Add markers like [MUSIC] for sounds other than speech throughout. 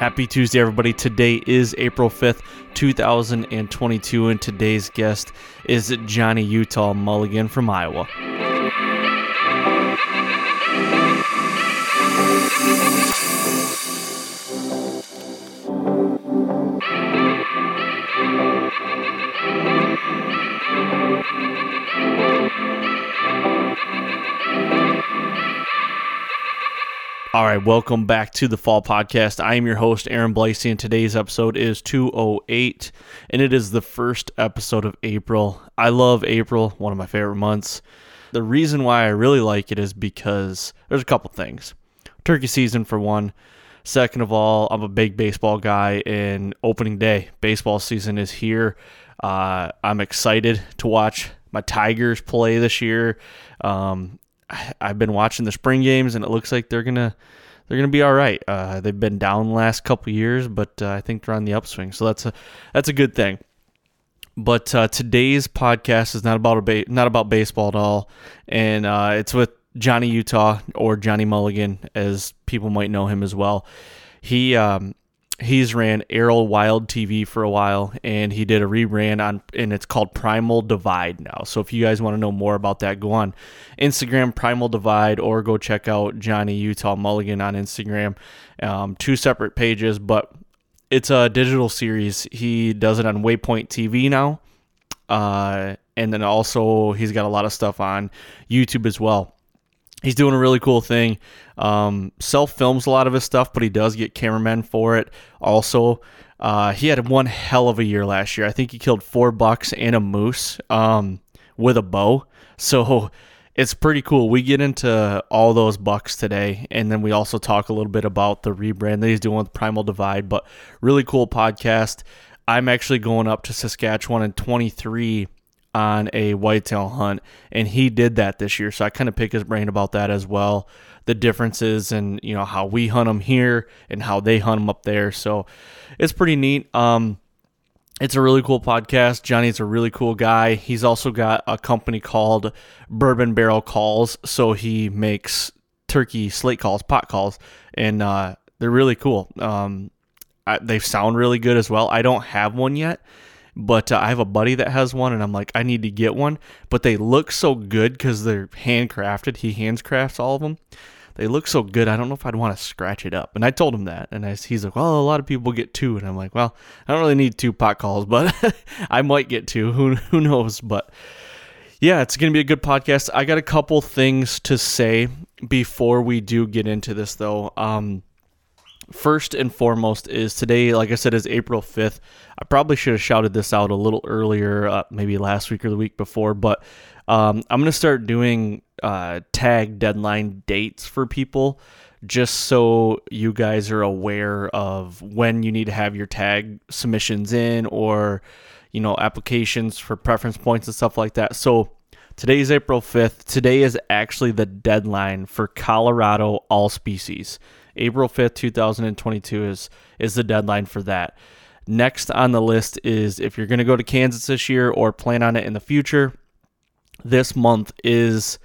Happy Tuesday, everybody. Today is April 5th, 2022, and today's guest is Johnny Utah Mulligan from Iowa. All right, welcome back to the Fall Podcast. I am your host, Aaron Blasey, and today's episode is 208, and it is the first episode of April. I love April, one of my favorite months. The reason why I really like it is because there's a couple things. Turkey season, for one. Second of all, I'm a big baseball guy, and opening day, baseball season is here. Uh, I'm excited to watch my Tigers play this year. Um, [SIGHS] I've been watching the spring games, and it looks like they're gonna they're gonna be all right. Uh, they've been down the last couple years, but uh, I think they're on the upswing, so that's a that's a good thing. But uh, today's podcast is not about a ba- not about baseball at all, and uh, it's with Johnny Utah or Johnny Mulligan, as people might know him as well. He um, he's ran Errol Wild TV for a while, and he did a rebrand on, and it's called Primal Divide now. So if you guys want to know more about that, go on Instagram Primal Divide, or go check out Johnny Utah Mulligan on Instagram. Um, two separate pages, but it's a digital series. He does it on Waypoint TV now, uh, and then also he's got a lot of stuff on YouTube as well he's doing a really cool thing. Um, Self films a lot of his stuff, but he does get cameramen for it. Also, uh, he had one hell of a year last year. I think he killed four bucks and a moose um, with a bow. So it's pretty cool. We get into all those bucks today, and then we also talk a little bit about the rebrand that he's doing with Primal Divide. But really cool podcast. I'm actually going up to Saskatchewan in 23 on a whitetail hunt, and he did that this year. So I kind of pick his brain about that as well, the differences and you know how we hunt them here and how they hunt them up there. So it's pretty neat. Um, it's a really cool podcast. Johnny's a really cool guy. He's also got a company called Bourbon Barrel Calls, so he makes turkey slate calls, pot calls, and uh, they're really cool. Um, I, they sound really good as well. I don't have one yet but uh, I have a buddy that has one, and I'm like, I need to get one. But they look so good because they're handcrafted. He handscrafts all of them. They look so good. I don't know if I'd want to scratch it up. And I told him that, and I, he's like, "Well, a lot of people get two. and I'm like, "Well, I don't really need two pot calls, but [LAUGHS] I might get two. Who who knows?" But yeah, it's gonna be a good podcast. I got a couple things to say before we do get into this, though. Um, first and foremost is today, like I said, is April 5th. I probably should have shouted this out a little earlier, uh, maybe last week or the week before, but um, I'm going to start doing uh, tag deadline dates for people just so you guys are aware of when you need to have your tag submissions in or you know applications for preference points and stuff like that. So today is April 5th. Today is actually the deadline for Colorado all species. April 5th, 2022 is is the deadline for that. Next on the list is if you're going to go to Kansas this year or plan on it in the future, this month is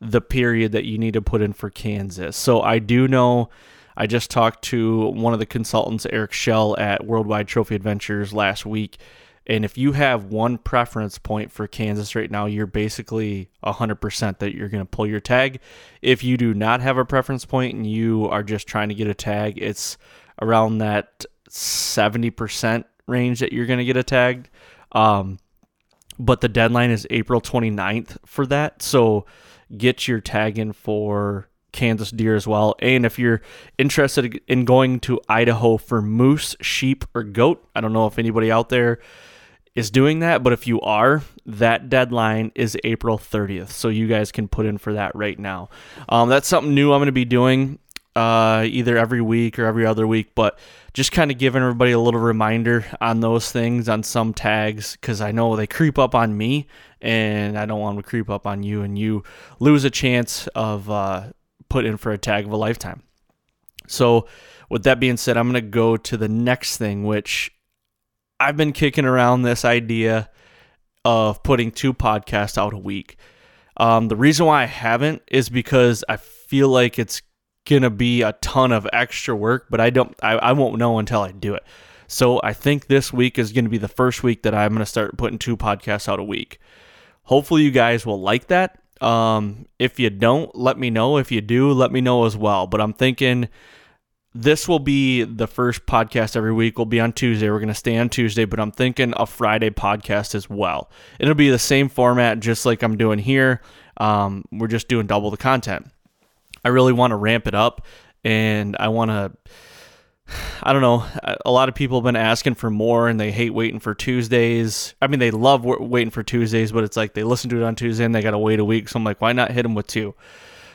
the period that you need to put in for Kansas. So I do know I just talked to one of the consultants, Eric Shell, at Worldwide Trophy Adventures last week. And if you have one preference point for Kansas right now, you're basically 100% that you're going to pull your tag. If you do not have a preference point and you are just trying to get a tag, it's around that 70% range that you're going to get a tag. Um, but the deadline is April 29th for that. So get your tag in for Kansas deer as well. And if you're interested in going to Idaho for moose, sheep, or goat, I don't know if anybody out there is doing that, but if you are, that deadline is April 30th. So you guys can put in for that right now. Um, that's something new I'm going to be doing uh, either every week or every other week, but just kind of giving everybody a little reminder on those things on some tags because I know they creep up on me and I don't want them to creep up on you and you lose a chance of uh, put in for a tag of a lifetime. So, with that being said, I'm going to go to the next thing, which I've been kicking around this idea of putting two podcasts out a week. Um, the reason why I haven't is because I feel like it's gonna be a ton of extra work, but I don't I, I won't know until I do it. So I think this week is gonna be the first week that I'm gonna start putting two podcasts out a week. Hopefully you guys will like that. Um, if you don't, let me know. If you do, let me know as well. But I'm thinking this will be the first podcast every week. We'll be on Tuesday. We're going to stay on Tuesday, but I'm thinking a Friday podcast as well. It'll be the same format, just like I'm doing here. Um, we're just doing double the content. I really want to ramp it up and I want to [SIGHS] I don't know. A lot of people have been asking for more and they hate waiting for Tuesdays. I mean, they love waiting for Tuesdays, but it's like they listen to it on Tuesday and they got to wait a week. So I'm like, why not hit them with two?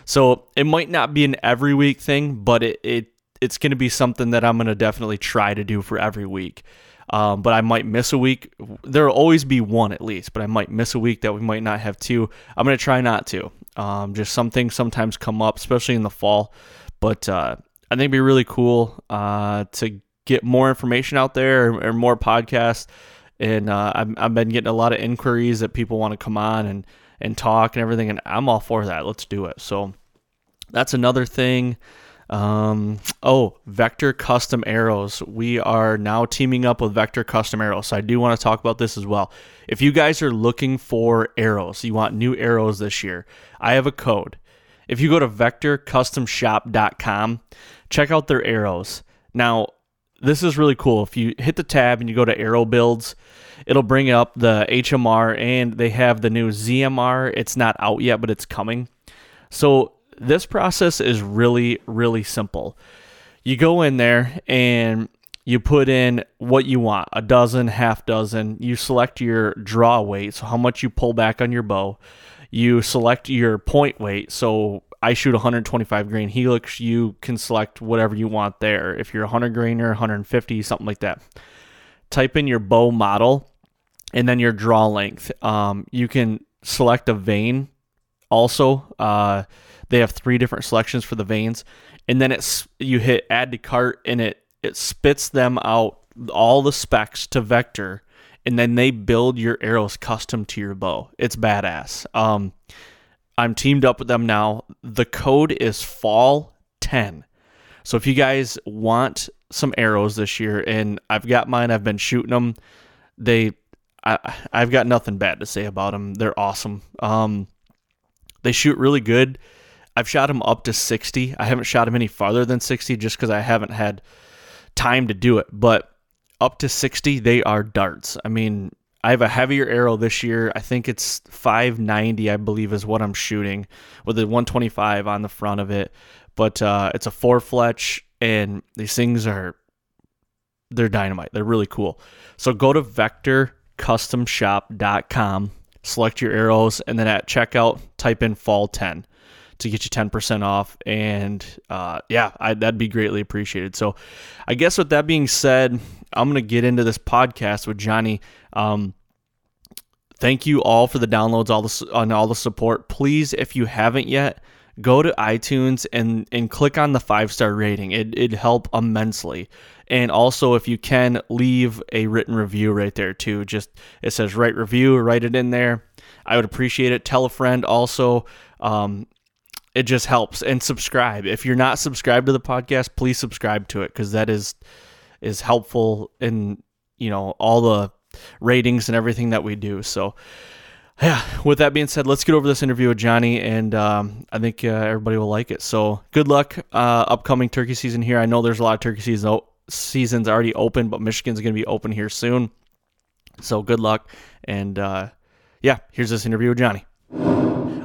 So it might not be an every week thing, but it, it it's going to be something that I'm going to definitely try to do for every week. Um, but I might miss a week. There will always be one at least, but I might miss a week that we might not have two. I'm going to try not to. Um, just some things sometimes come up, especially in the fall. But uh, I think it'd be really cool uh, to get more information out there or, or more podcasts. And uh, I've, I've been getting a lot of inquiries that people want to come on and, and talk and everything. And I'm all for that. Let's do it. So that's another thing. Um, oh, Vector Custom Arrows. We are now teaming up with Vector Custom Arrows. So I do want to talk about this as well. If you guys are looking for arrows, you want new arrows this year, I have a code. If you go to vectorcustomshop.com, check out their arrows. Now, this is really cool. If you hit the tab and you go to arrow builds, it'll bring up the HMR and they have the new ZMR. It's not out yet, but it's coming. So this process is really, really simple. You go in there and you put in what you want a dozen, half dozen. You select your draw weight, so how much you pull back on your bow. You select your point weight. So I shoot 125 grain helix. You can select whatever you want there. If you're 100 grainer, 150, something like that. Type in your bow model and then your draw length. Um, you can select a vane also. Uh, they have three different selections for the vanes, and then it's you hit add to cart, and it it spits them out all the specs to Vector, and then they build your arrows custom to your bow. It's badass. Um, I'm teamed up with them now. The code is fall ten. So if you guys want some arrows this year, and I've got mine, I've been shooting them. They, I, I've got nothing bad to say about them. They're awesome. Um, they shoot really good. I've shot him up to 60. I haven't shot him any farther than 60 just because I haven't had time to do it. But up to 60, they are darts. I mean, I have a heavier arrow this year. I think it's 590, I believe, is what I'm shooting with a 125 on the front of it. But uh, it's a four fletch, and these things are they're dynamite. They're really cool. So go to vectorcustomshop.com, select your arrows, and then at checkout, type in fall 10 to get you 10% off. And uh, yeah, I, that'd be greatly appreciated. So I guess with that being said, I'm going to get into this podcast with Johnny. Um, thank you all for the downloads, all the on all the support. Please, if you haven't yet, go to iTunes and and click on the five star rating. It it'd help immensely. And also, if you can, leave a written review right there too. Just it says write review, write it in there. I would appreciate it. Tell a friend also. Um, it just helps and subscribe. If you're not subscribed to the podcast, please subscribe to it because that is is helpful in you know all the ratings and everything that we do. So yeah, with that being said, let's get over this interview with Johnny, and um, I think uh, everybody will like it. So good luck, uh, upcoming turkey season here. I know there's a lot of turkey season seasons already open, but Michigan's going to be open here soon. So good luck, and uh, yeah, here's this interview with Johnny.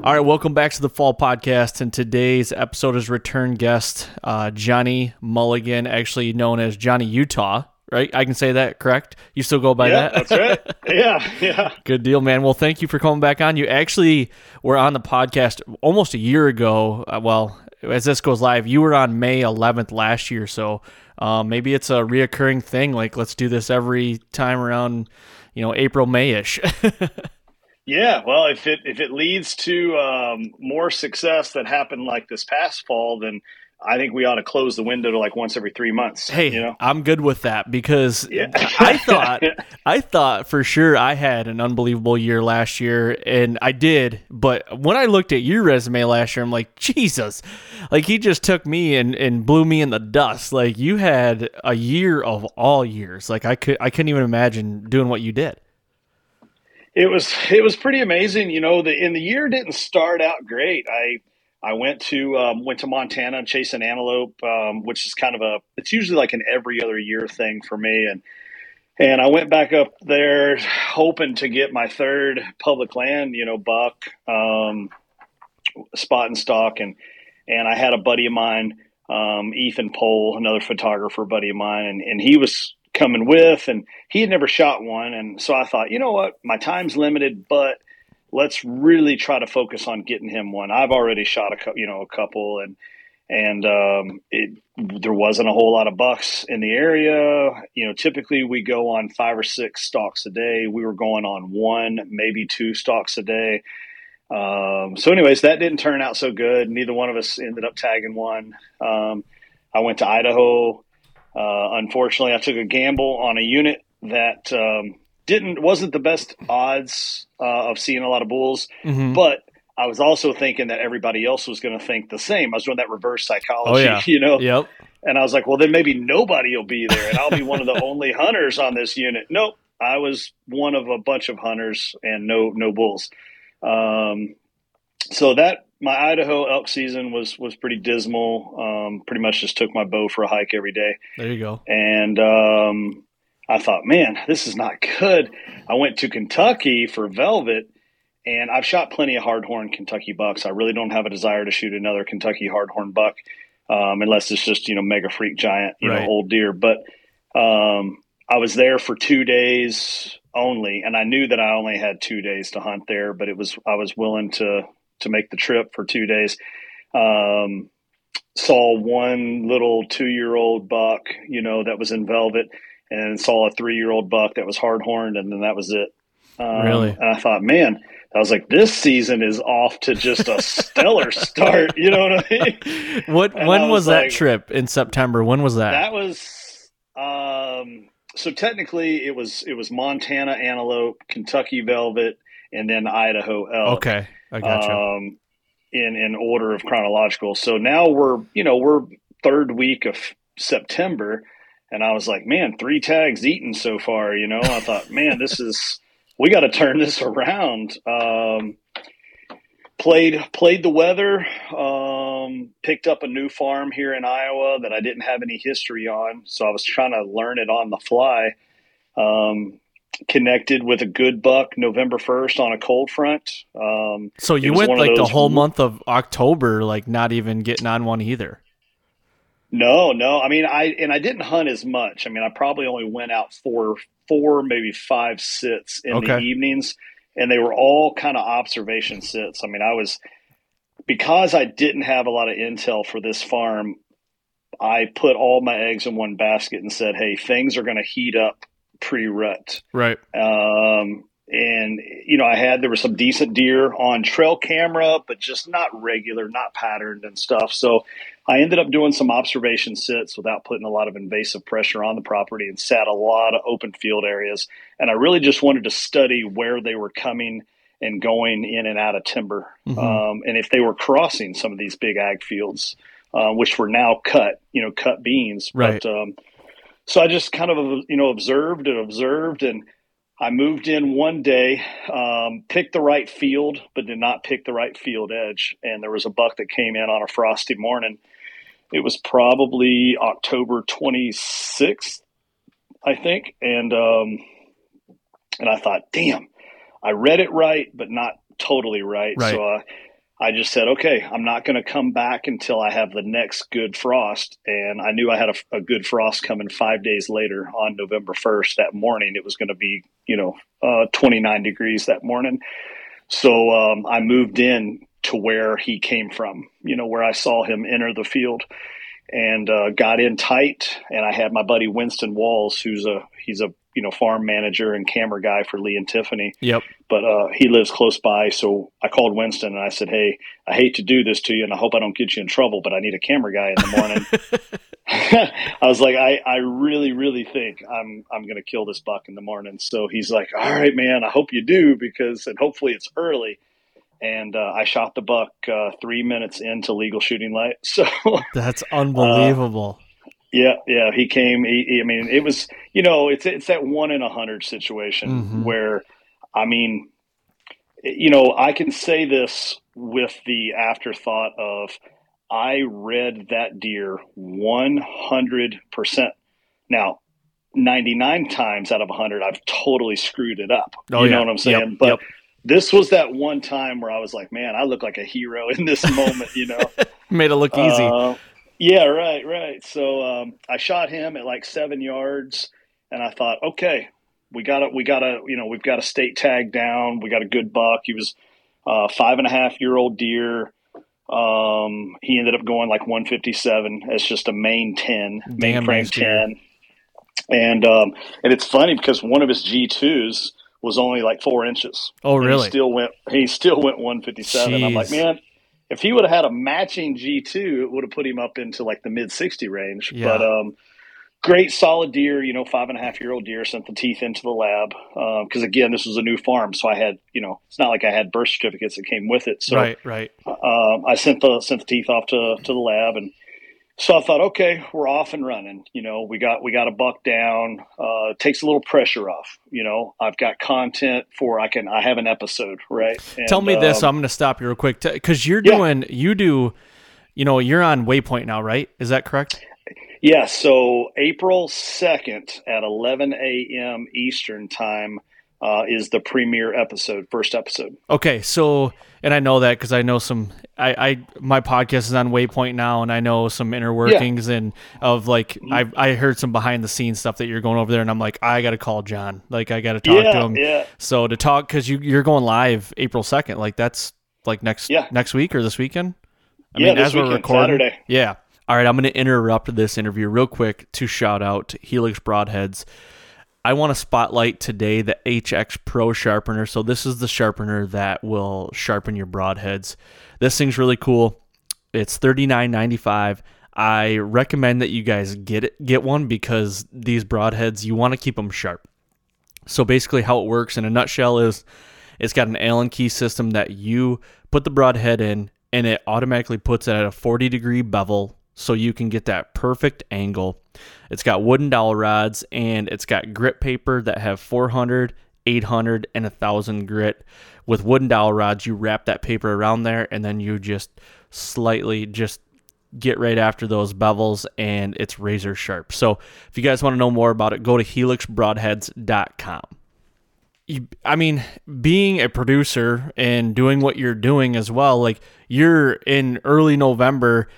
All right, welcome back to the Fall Podcast. And today's episode is return guest uh, Johnny Mulligan, actually known as Johnny Utah right? I can say that, correct? You still go by yeah, that? that's right. [LAUGHS] Yeah, yeah. Good deal, man. Well, thank you for coming back on. You actually were on the podcast almost a year ago. Uh, well, as this goes live, you were on May 11th last year. So um, maybe it's a reoccurring thing. Like, let's do this every time around, you know, April, Mayish. [LAUGHS] yeah. Well, if it if it leads to um, more success that happened like this past fall, then I think we ought to close the window to like once every three months. Hey, you know? I'm good with that because yeah. I [LAUGHS] thought I thought for sure I had an unbelievable year last year, and I did. But when I looked at your resume last year, I'm like, [LAUGHS] Jesus, like he just took me and, and blew me in the dust. Like you had a year of all years. Like I could I couldn't even imagine doing what you did. It was it was pretty amazing. You know, the in the year didn't start out great. I I went to um, went to Montana chasing antelope, um, which is kind of a it's usually like an every other year thing for me, and and I went back up there hoping to get my third public land, you know, buck, um, spot and stock, and and I had a buddy of mine, um, Ethan Pole, another photographer buddy of mine, and, and he was coming with, and he had never shot one, and so I thought, you know what, my time's limited, but let's really try to focus on getting him one. I've already shot a you know a couple and and um, it there wasn't a whole lot of bucks in the area. You know, typically we go on five or six stalks a day. We were going on one, maybe two stalks a day. Um, so, anyways, that didn't turn out so good. Neither one of us ended up tagging one. Um, I went to Idaho. Uh, unfortunately, I took a gamble on a unit that um, didn't wasn't the best odds uh, of seeing a lot of bulls, mm-hmm. but I was also thinking that everybody else was going to think the same. I was doing that reverse psychology, oh, yeah. [LAUGHS] you know. Yep. And I was like, well, then maybe nobody will be there, and I'll be one of the [LAUGHS] only hunters on this unit. Nope, I was one of a bunch of hunters and no no bulls. Um, so that my Idaho elk season was was pretty dismal. Um, pretty much just took my bow for a hike every day. There you go. And um, I thought, man, this is not good. I went to Kentucky for velvet, and I've shot plenty of hardhorn Kentucky bucks. I really don't have a desire to shoot another Kentucky hardhorn buck, um, unless it's just you know mega freak giant, you right. know, old deer. But um, I was there for two days only, and I knew that I only had two days to hunt there. But it was I was willing to to make the trip for two days. Um, saw one little two year old buck, you know, that was in velvet and saw a three year old buck that was hard horned, and then that was it. Um, really? And I thought, man, I was like, this season is off to just a stellar [LAUGHS] start. You know what I mean? [LAUGHS] What? And when was, was that like, trip in September? When was that? That was. Um, so technically, it was it was Montana antelope, Kentucky velvet, and then Idaho elk. Okay, I gotcha. Um, in in order of chronological. So now we're you know we're third week of September and I was like, man, three tags eaten so far. You know, I thought, [LAUGHS] man, this is we got to turn this around. Um, played played the weather. Um, picked up a new farm here in Iowa that I didn't have any history on, so I was trying to learn it on the fly. Um, connected with a good buck November first on a cold front. Um, so you went like the whole month of October, like not even getting on one either. No, no. I mean, I and I didn't hunt as much. I mean, I probably only went out for four, maybe five sits in okay. the evenings, and they were all kind of observation sits. I mean, I was because I didn't have a lot of intel for this farm, I put all my eggs in one basket and said, "Hey, things are going to heat up pre-rut." Right. Um, and you know, I had there were some decent deer on trail camera, but just not regular, not patterned and stuff. So I ended up doing some observation sits without putting a lot of invasive pressure on the property and sat a lot of open field areas. And I really just wanted to study where they were coming and going in and out of timber, Mhm. um, and if they were crossing some of these big ag fields, uh, which were now cut, you know, cut beans. Right. But um, so I just kind of you know observed and observed and. I moved in one day, um, picked the right field, but did not pick the right field edge. And there was a buck that came in on a frosty morning. It was probably October 26th, I think. And, um, and I thought, damn, I read it right, but not totally right. Right. So uh, I just said, okay, I'm not going to come back until I have the next good frost. And I knew I had a, a good frost coming five days later on November 1st. That morning, it was going to be, you know, uh, 29 degrees that morning. So um, I moved in to where he came from, you know, where I saw him enter the field and uh, got in tight. And I had my buddy Winston Walls, who's a, he's a, you know, farm manager and camera guy for Lee and Tiffany Yep. but uh, he lives close by. So I called Winston and I said, "Hey, I hate to do this to you, and I hope I don't get you in trouble, but I need a camera guy in the morning." [LAUGHS] [LAUGHS] I was like, "I, I really, really think I'm I'm going to kill this buck in the morning." So he's like, "All right, man. I hope you do because, and hopefully it's early." And uh, I shot the buck uh, three minutes into legal shooting light. [LAUGHS] So That's unbelievable. yeah, yeah, he came. He, he- I mean, it was you know, it's it's that one in a hundred situation Mhm. where, I mean, you know, I can say this with the afterthought of I read that deer one hundred percent. Now, ninety nine times out of hundred, I've totally screwed it up. Oh, you yeah. know what I'm saying? Yep, But yep. This was that one time where I was like, man, I look like a hero [LAUGHS] in this moment. You know. [LAUGHS] Made it look easy. Uh, yeah, right, right. So um, I shot him at like seven yards, and I thought, okay, we got to, we got to, you know, we've got a state tag down. We got a good buck. He was uh, five and a half year old deer. Um, he ended up going like 157 as just a main 10, Damn mainframe nice deer. 10. And um, and it's funny because one of his G2s was only like four inches. oh, And really? He still went. He still went 157. I'm like, man, if he would have had a matching G2, it would have put him up into like the mid 60 range. Yeah. But um, great, solid deer. You know, five and a half year old deer. Sent the teeth into the lab because again, this was a new farm, so I had you know, it's not like I had birth certificates that came with it. So right, right. um, I sent the sent the teeth off to to the lab and. So I thought, okay, we're off and running. You know, we got we got a buck down. Uh, takes a little pressure off. You know, I've got content for I can I have an episode right. And, Tell me this. um, I'm going to stop you real quick because you're Yeah. doing, you do, you know, you're on Waypoint now, right? Is that correct? Yeah, so April 2nd at 11 a.m. Eastern time uh, is the premiere episode, first episode. Okay, so and I know that because I know some. I, I my podcast is on Waypoint now, and I know some inner workings and of like I I heard some behind the scenes stuff that you're going over there, and I'm like I got to call John, like I got to talk yeah, to him. yeah. So to talk because you you're going live April second, like that's like next Yeah. next week or this weekend. I Yeah, mean, this as we're weekend, recording, Saturday. yeah. All right, I'm going to interrupt this interview real quick to shout out Helix Broadheads. I want to spotlight today the HX Pro sharpener. So this is the sharpener that will sharpen your broadheads. This thing's really cool. It's $39.95. I recommend that you guys get it, get one because these broadheads you want to keep them sharp. So basically, how it works in a nutshell is it's got an Allen key system that you put the broadhead in, and it automatically puts it at a 40 degree bevel so you can get that perfect angle. It's got wooden dowel rods and it's got grit paper that have 400, 800, and 1000 grit. With wooden dowel rods, you wrap that paper around there and then you just slightly just get right after those bevels and it's razor sharp. So if you guys want to know more about it, go to helixbroadheads.com. You, I mean, being a producer and doing what you're doing as well, like you're in early November.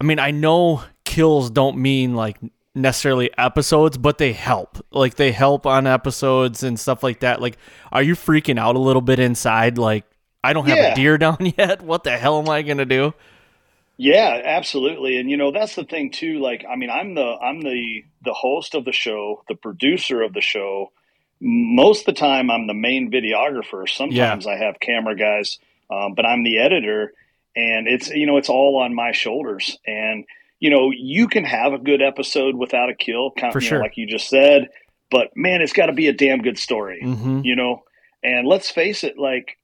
I mean, I know kills don't mean like necessarily episodes, but they help. Like they help on episodes and stuff like that. Like, are you freaking out a little bit inside? Like, I don't have Yeah. a deer down [LAUGHS] yet. What the hell am I going to do? Yeah, absolutely. And you know, that's the thing too. Like, I mean, I'm the I'm the the host of the show, the producer of the show. Most of the time, I'm the main videographer. Sometimes I have camera guys, um, but I'm the editor, and it's you know, it's all on my shoulders. And you know, you can have a good episode without a kill, kind For of, sure. know, like you just said. But man, it's got to be a damn good story Mm-hmm. you know and let's face it like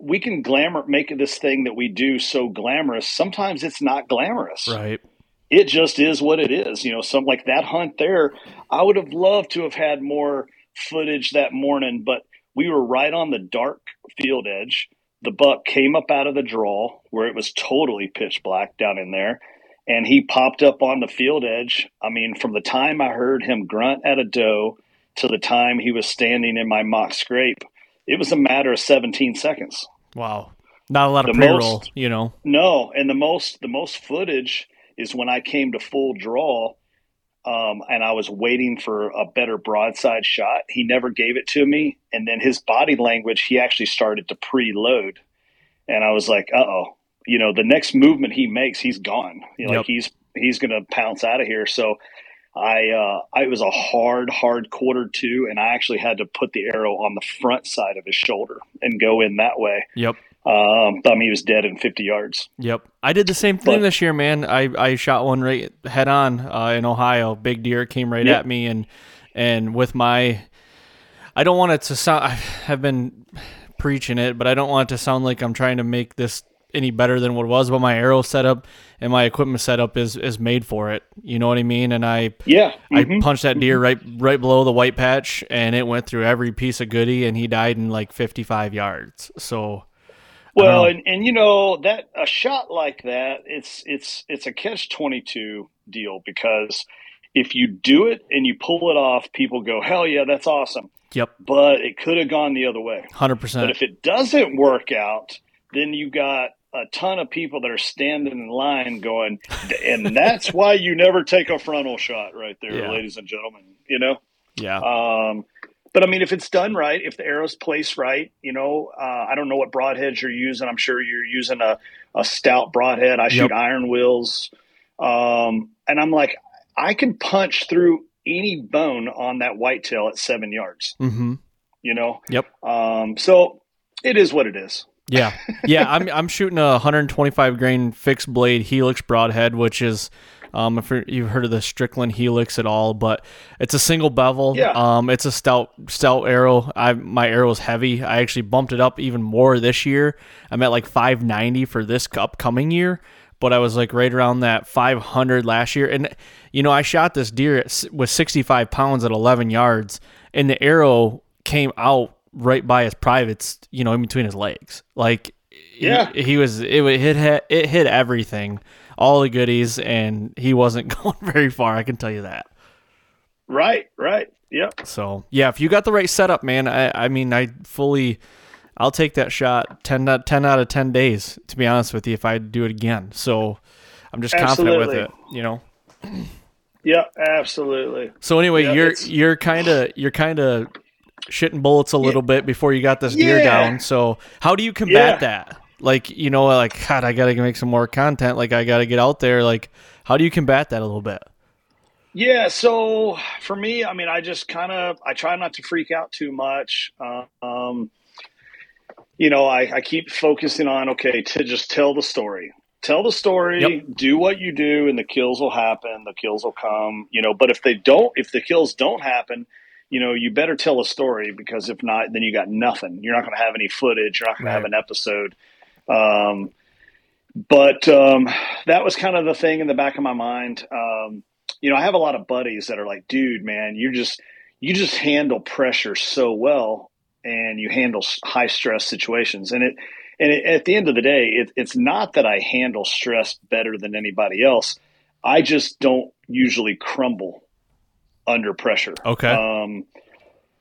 we can glamour make this thing that we do so glamorous sometimes it's not glamorous Right. it just is what it is you know some like that hunt there i would have loved to have had more footage that morning but we were right on the dark field edge the buck came up out of the draw where it was totally pitch black down in there and he popped up on the field edge i mean from the time i heard him grunt at a doe to the time he was standing in my mock scrape it was a matter of 17 seconds Wow. Not a lot of The pre-roll, most- you know. no, and the most the most footage is when I came to full draw, um, and I was waiting for a better broadside shot. He never gave it to me, and then his body language, he actually started to preload, and I was like, "Uh oh." You know, the next movement he makes, he's gone. You know, Yep. Like he's he's going to pounce out of here. So, I uh, I it was a hard hard quarter two, and I actually had to put the arrow on the front side of his shoulder and go in that way. Yep. Um, I mean, he was dead in fifty yards. Yep. I did the same thing But- this year, man. I, I shot one right head on uh, in Ohio. Big deer came right Yep. at me and and with my I don't want it to sound I have been preaching it, but I don't want it to sound like I'm trying to make this any better than what it was, but my arrow setup and my equipment setup is is made for it. You know what I mean? And I Yeah, I mhm. punched that deer right right below the white patch and it went through every piece of goody and he died in like 55 yards. So Well, and, and you know that a shot like that, it's it's it's a catch twenty two deal because if you do it and you pull it off, people go, "Hell yeah, that's awesome!" yep, But it could have gone the other way. 100%. But if it doesn't work out, then you got a ton of people that are standing in line going, and that's why you never take a frontal shot, right there, [LAUGHS] Yeah. ladies and gentlemen. You know. yeah. Um, but I mean, if it's done right, if the arrow's placed right, you know, uh, I don't know what broadheads you're using. I'm sure you're using a, a stout broadhead. I shoot Yep. Iron Wills. Um, and I'm like, I can punch through any bone on that whitetail at seven yards, Mm-hmm. you know? Yep. Um, so it is what it is. Yeah, [LAUGHS] yeah. I'm I'm shooting a 125 grain fixed blade Helix broadhead, which is, um, if you've heard of the Strickland Helix at all, but it's a single bevel. Yeah. Um, it's a stout stout arrow. I my arrow is heavy. I actually bumped it up even more this year. I'm at like 590 for this upcoming year, but I was like right around that 500 last year. And you know, I shot this deer at, with 65 pounds at 11 yards, and the arrow came out right by his privates, you know, in between his legs. Like, he- Yeah. he, was it it hit it hit everything, all the goodies, and he wasn't [LAUGHS] going very far. I can tell you that. Right, right. Yep. So yeah, if you got the right setup, man, I I mean, I fully. I'll take that shot 10, out- 10 out of 10 days, to be honest with you, if I do it again. So I'm just confident with it, you know? Yep, absolutely. So anyway, Yeah, you're it's- you're kind of you're kind of shitting bullets a little bit before you got this deer Yeah. down. So how do you combat Yeah. that? Like you know, like God, I gotta make some more content. Like I gotta get out there. Like how do you combat that a little bit? Yeah, so for me, I mean, I just kind of I try not to freak out too much. Um, you know, I, I keep focusing on okay to just tell the story, tell the story, Yep. do what you do, and the kills will happen. The kills will come. You know, but if they don't, if the kills don't happen, you know, you better tell a story because if not, then you got nothing. You're not going to have any footage. You're not going to have an episode. Um, but um, that was kind of the thing in the back of my mind. Um, you know, I have a lot of buddies that are like, dude, man, you just you just handle pressure so well, and you handle high stress situations. And it and it, at the end of the day, it, it's not that I handle stress better than anybody else. I just don't usually crumble under pressure. Okay. Um,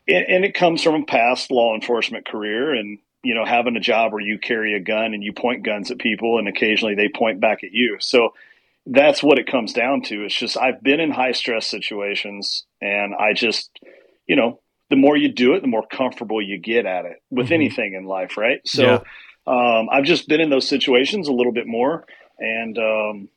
and, and it comes from a past law enforcement career and, you know, having a job where you carry a gun and you point guns at people and occasionally they point back at you. So that's what it comes down to. It's just, I've been in high stress situations and I just, you know, the more you do it, the more comfortable you get at it with Mhm. anything in life. Right. So, Yeah. um, I've just been in those situations a little bit more, and um,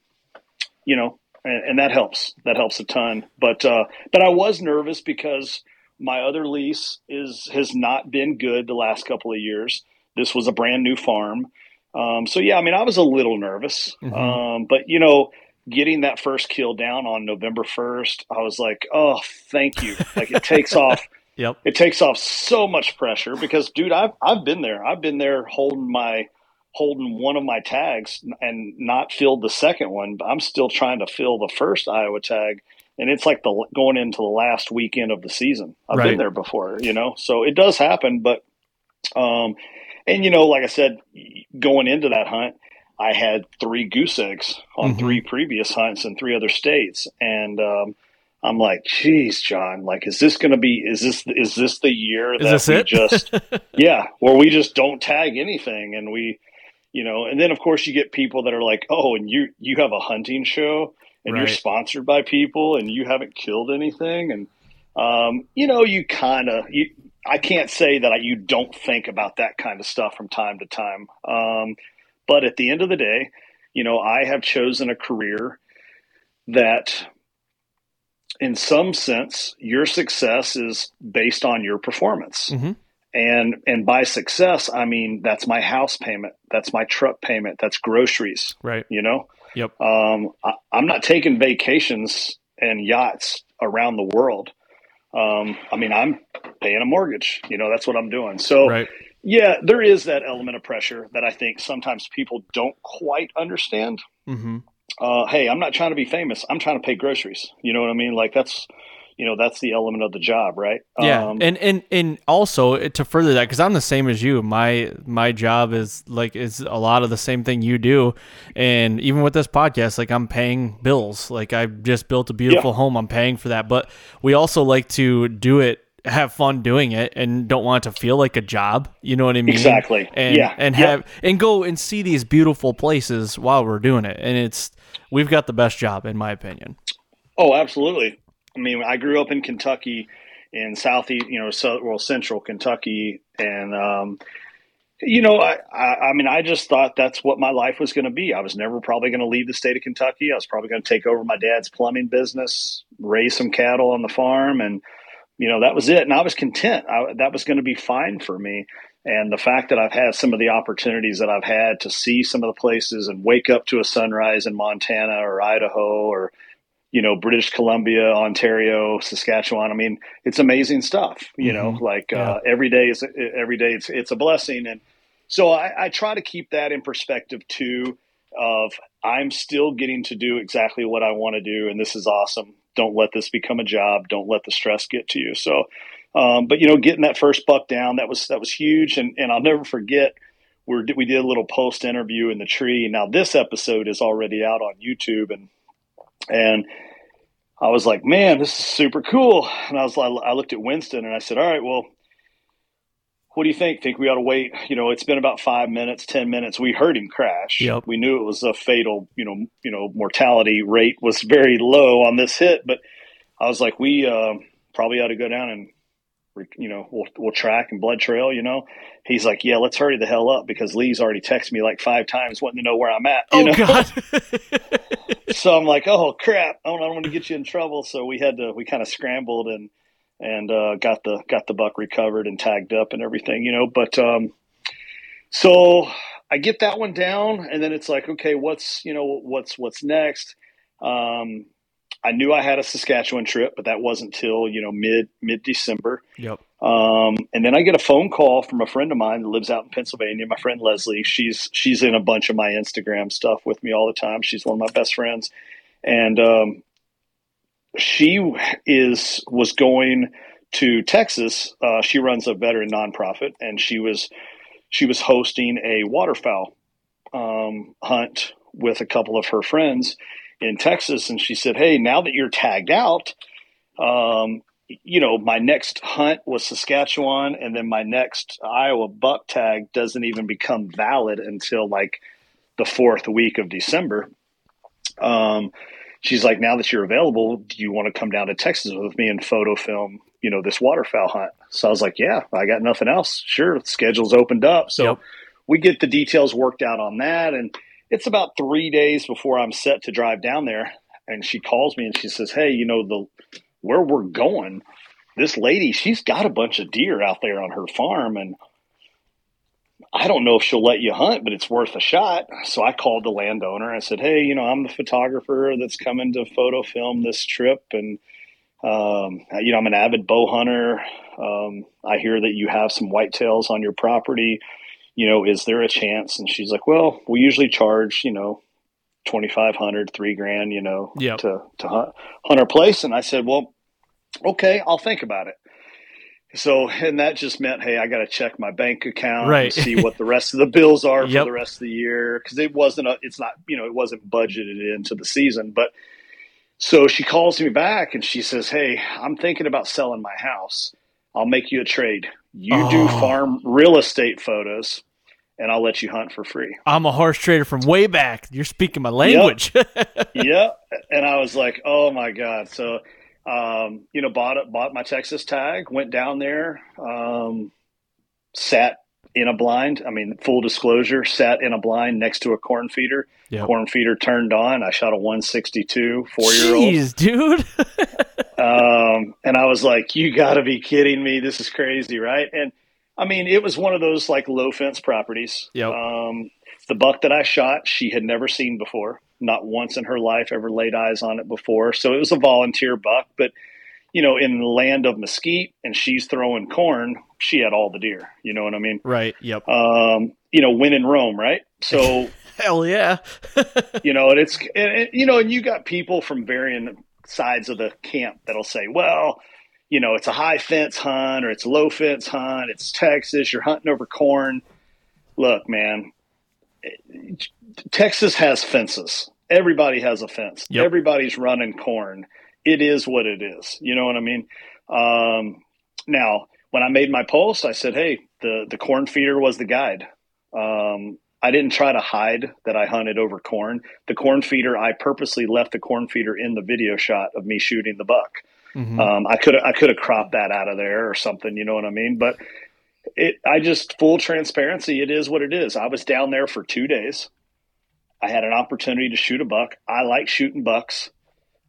you know, and, and, that helps. That helps a ton. But uh, but I was nervous because my other lease is has not been good the last couple of years. This was a brand new farm, um, so yeah, I mean, I was a little nervous, mm-hmm. Um, but you know getting that first kill down on November 1st, I was like, oh, thank you. Like it takes [LAUGHS] off. Yep. It takes off so much pressure because, dude, I've I've been there. I've been there holding my holding one of my tags and not filled the second one. But I'm still trying to fill the first Iowa tag, and it's like the going into the last weekend of the season. I've right. been there before, you know. So it does happen, but um, and you know, like I said, going into that hunt, I had three goose eggs on mm-hmm. three previous hunts in three other states, and um, I'm like, geez, John, like, is this going to be? Is this is this the year that we it? just, [LAUGHS] yeah, where we just don't tag anything, and we, you know, and then of course you get people that are like, oh, and you you have a hunting show and right. you're sponsored by people and you haven't killed anything, and um, you know, you kind of you. I can't say that I, you don't think about that kind of stuff from time to time. Um, but at the end of the day, you know, I have chosen a career that in some sense your success is based on your performance. Mm-hmm. And and by success, I mean that's my house payment, that's my truck payment, that's groceries. Right. You know? Yep. Um, I, I'm not taking vacations and yachts around the world. Um, I mean, I'm paying a mortgage. You know, that's what I'm doing. So, right. Yeah, there is that element of pressure that I think sometimes people don't quite understand. Mm-hmm. Uh, hey, I'm not trying to be famous. I'm trying to pay groceries. You know what I mean? Like that's, you know, that's the element of the job, right? Yeah, um, and and and also to further that, because I'm the same as you. My my job is like is a lot of the same thing you do, and even with this podcast, like I'm paying bills. Like I just built a beautiful yeah. home. I'm paying for that, but we also like to do it have fun doing it and don't want it to feel like a job. You know what I mean? Exactly. And, yeah. And have and go and see these beautiful places while we're doing it. And it's we've got the best job in my opinion. Oh, absolutely. I mean, I grew up in Kentucky, in southeast, you know, well, central Kentucky, and um, you know, I, I, I mean, I just thought that's what my life was going to be. I was never probably going to leave the state of Kentucky. I was probably going to take over my dad's plumbing business, raise some cattle on the farm, and you know, that was it. And I was content. I, that was going to be fine for me. And the fact that I've had some of the opportunities that I've had to see some of the places and wake up to a sunrise in Montana or Idaho or, you know, British Columbia, Ontario, Saskatchewan. I mean, it's amazing stuff, you mm-hmm. know, like yeah. uh, every day is every day it's, it's a blessing. And so I, I try to keep that in perspective too of I'm still getting to do exactly what I want to do. And this is awesome don't let this become a job. Don't let the stress get to you. So, um, but you know, getting that first buck down that was that was huge, and and I'll never forget. we we did a little post interview in the tree. Now this episode is already out on YouTube, and and I was like, man, this is super cool. And I was like, I looked at Winston and I said, all right, well, what do you think? Think we ought to wait? You know, it's been about five minutes, ten minutes. We heard him crash. Yep. We knew it was a fatal. You know, you know, mortality rate was very low on this hit. But I was like, we uh, probably ought to go down and, you know, we'll we'll track and blood trail. You know, he's like, yeah, let's hurry the hell up because Lee's already texted me like five times wanting to know where I'm at. oh know? God. [LAUGHS] [LAUGHS] so I'm like, oh crap, I don't, I don't want to get you in trouble. So we had to, we kind of scrambled and and uh, got the got the buck recovered and tagged up and everything, you know. But um, so I get that one down, and then it's like, okay, what's you know what's what's next? Um, I knew I had a Saskatchewan trip, but that wasn't till you know mid mid December. Yep. Um, and then I get a phone call from a friend of mine that lives out in Pennsylvania. My friend Leslie. She's she's in a bunch of my Instagram stuff with me all the time. She's one of my best friends, and um, she is was going to Texas. Uh, she runs a veteran nonprofit, and she was she was hosting a waterfowl um, hunt with a couple of her friends in Texas. And she said, "Hey, now that you're tagged out, um, you know, my next hunt was Saskatchewan, and then my next Iowa buck tag doesn't even become valid until like the fourth week of December." Um, she's like, now that you're available, do you want to come down to Texas with me and photo film, you know, this waterfowl hunt? So I was like, yeah, I got nothing else. Sure. Schedule's opened up. So yep. we get the details worked out on that. And it's about three days before I'm set to drive down there. And she calls me and she says, Hey, you know, the where we're going, this lady, she's got a bunch of deer out there on her farm. And I don't know if she'll let you hunt, but it's worth a shot. So I called the landowner. And I said, Hey, you know, I'm the photographer that's coming to photo film this trip. And, um, you know, I'm an avid bow hunter. Um, I hear that you have some whitetails on your property. You know, is there a chance? And she's like, Well, we usually charge, you know, 2500 three grand you know yep. to, to hunt, hunt our place and i said well okay i'll think about it so and that just meant hey i got to check my bank account right. and see what the rest of the bills are [LAUGHS] yep. for the rest of the year because it wasn't a, it's not you know it wasn't budgeted into the season but so she calls me back and she says hey i'm thinking about selling my house i'll make you a trade you Oh. do farm real estate photos and i'll let you hunt for free I'm a horse trader from way back. You're speaking my language. Yep. [LAUGHS] yep. And I was like, oh my God. So, um, you know, bought it, bought my Texas tag, went down there, um, sat in a blind. I mean, full disclosure, sat in a blind next to a corn feeder. Yep. Corn feeder turned on. I shot a 162 four year old. Jeez, dude. [LAUGHS] Um, and I was like, you got to be kidding me. This is crazy, right? And I mean, it was one of those like low fence properties. Yep. Um, the buck that I shot, she had never seen before. Not once in her life ever laid eyes on it before. So it was a volunteer buck. But, you know, in the land of mesquite and she's throwing corn, she had all the deer. You know what I mean? right. Yep. Um, you know, win in Rome, right? So [LAUGHS] Hell yeah. [LAUGHS] you know, and it's and, and, you know, and you got people from varying sides of the camp that'll say, well, you know, it's a high fence hunt or it's a low fence hunt. It's Texas. You're hunting over corn. Look, man, Texas has fences. Everybody has a fence. Yep. Everybody's running corn. It is what it is. You know what I mean? Um, now, when I made my post, I said, "Hey, the the corn feeder was the guide." Um, I didn't try to hide that I hunted over corn. The corn feeder, I purposely left the corn feeder in the video shot of me shooting the buck. Mhm. Um, I could I could have cropped that out of there or something, you know what I mean? But it, I just full transparency. It is what it is. I was down there for two days. I had an opportunity to shoot a buck. I like shooting bucks.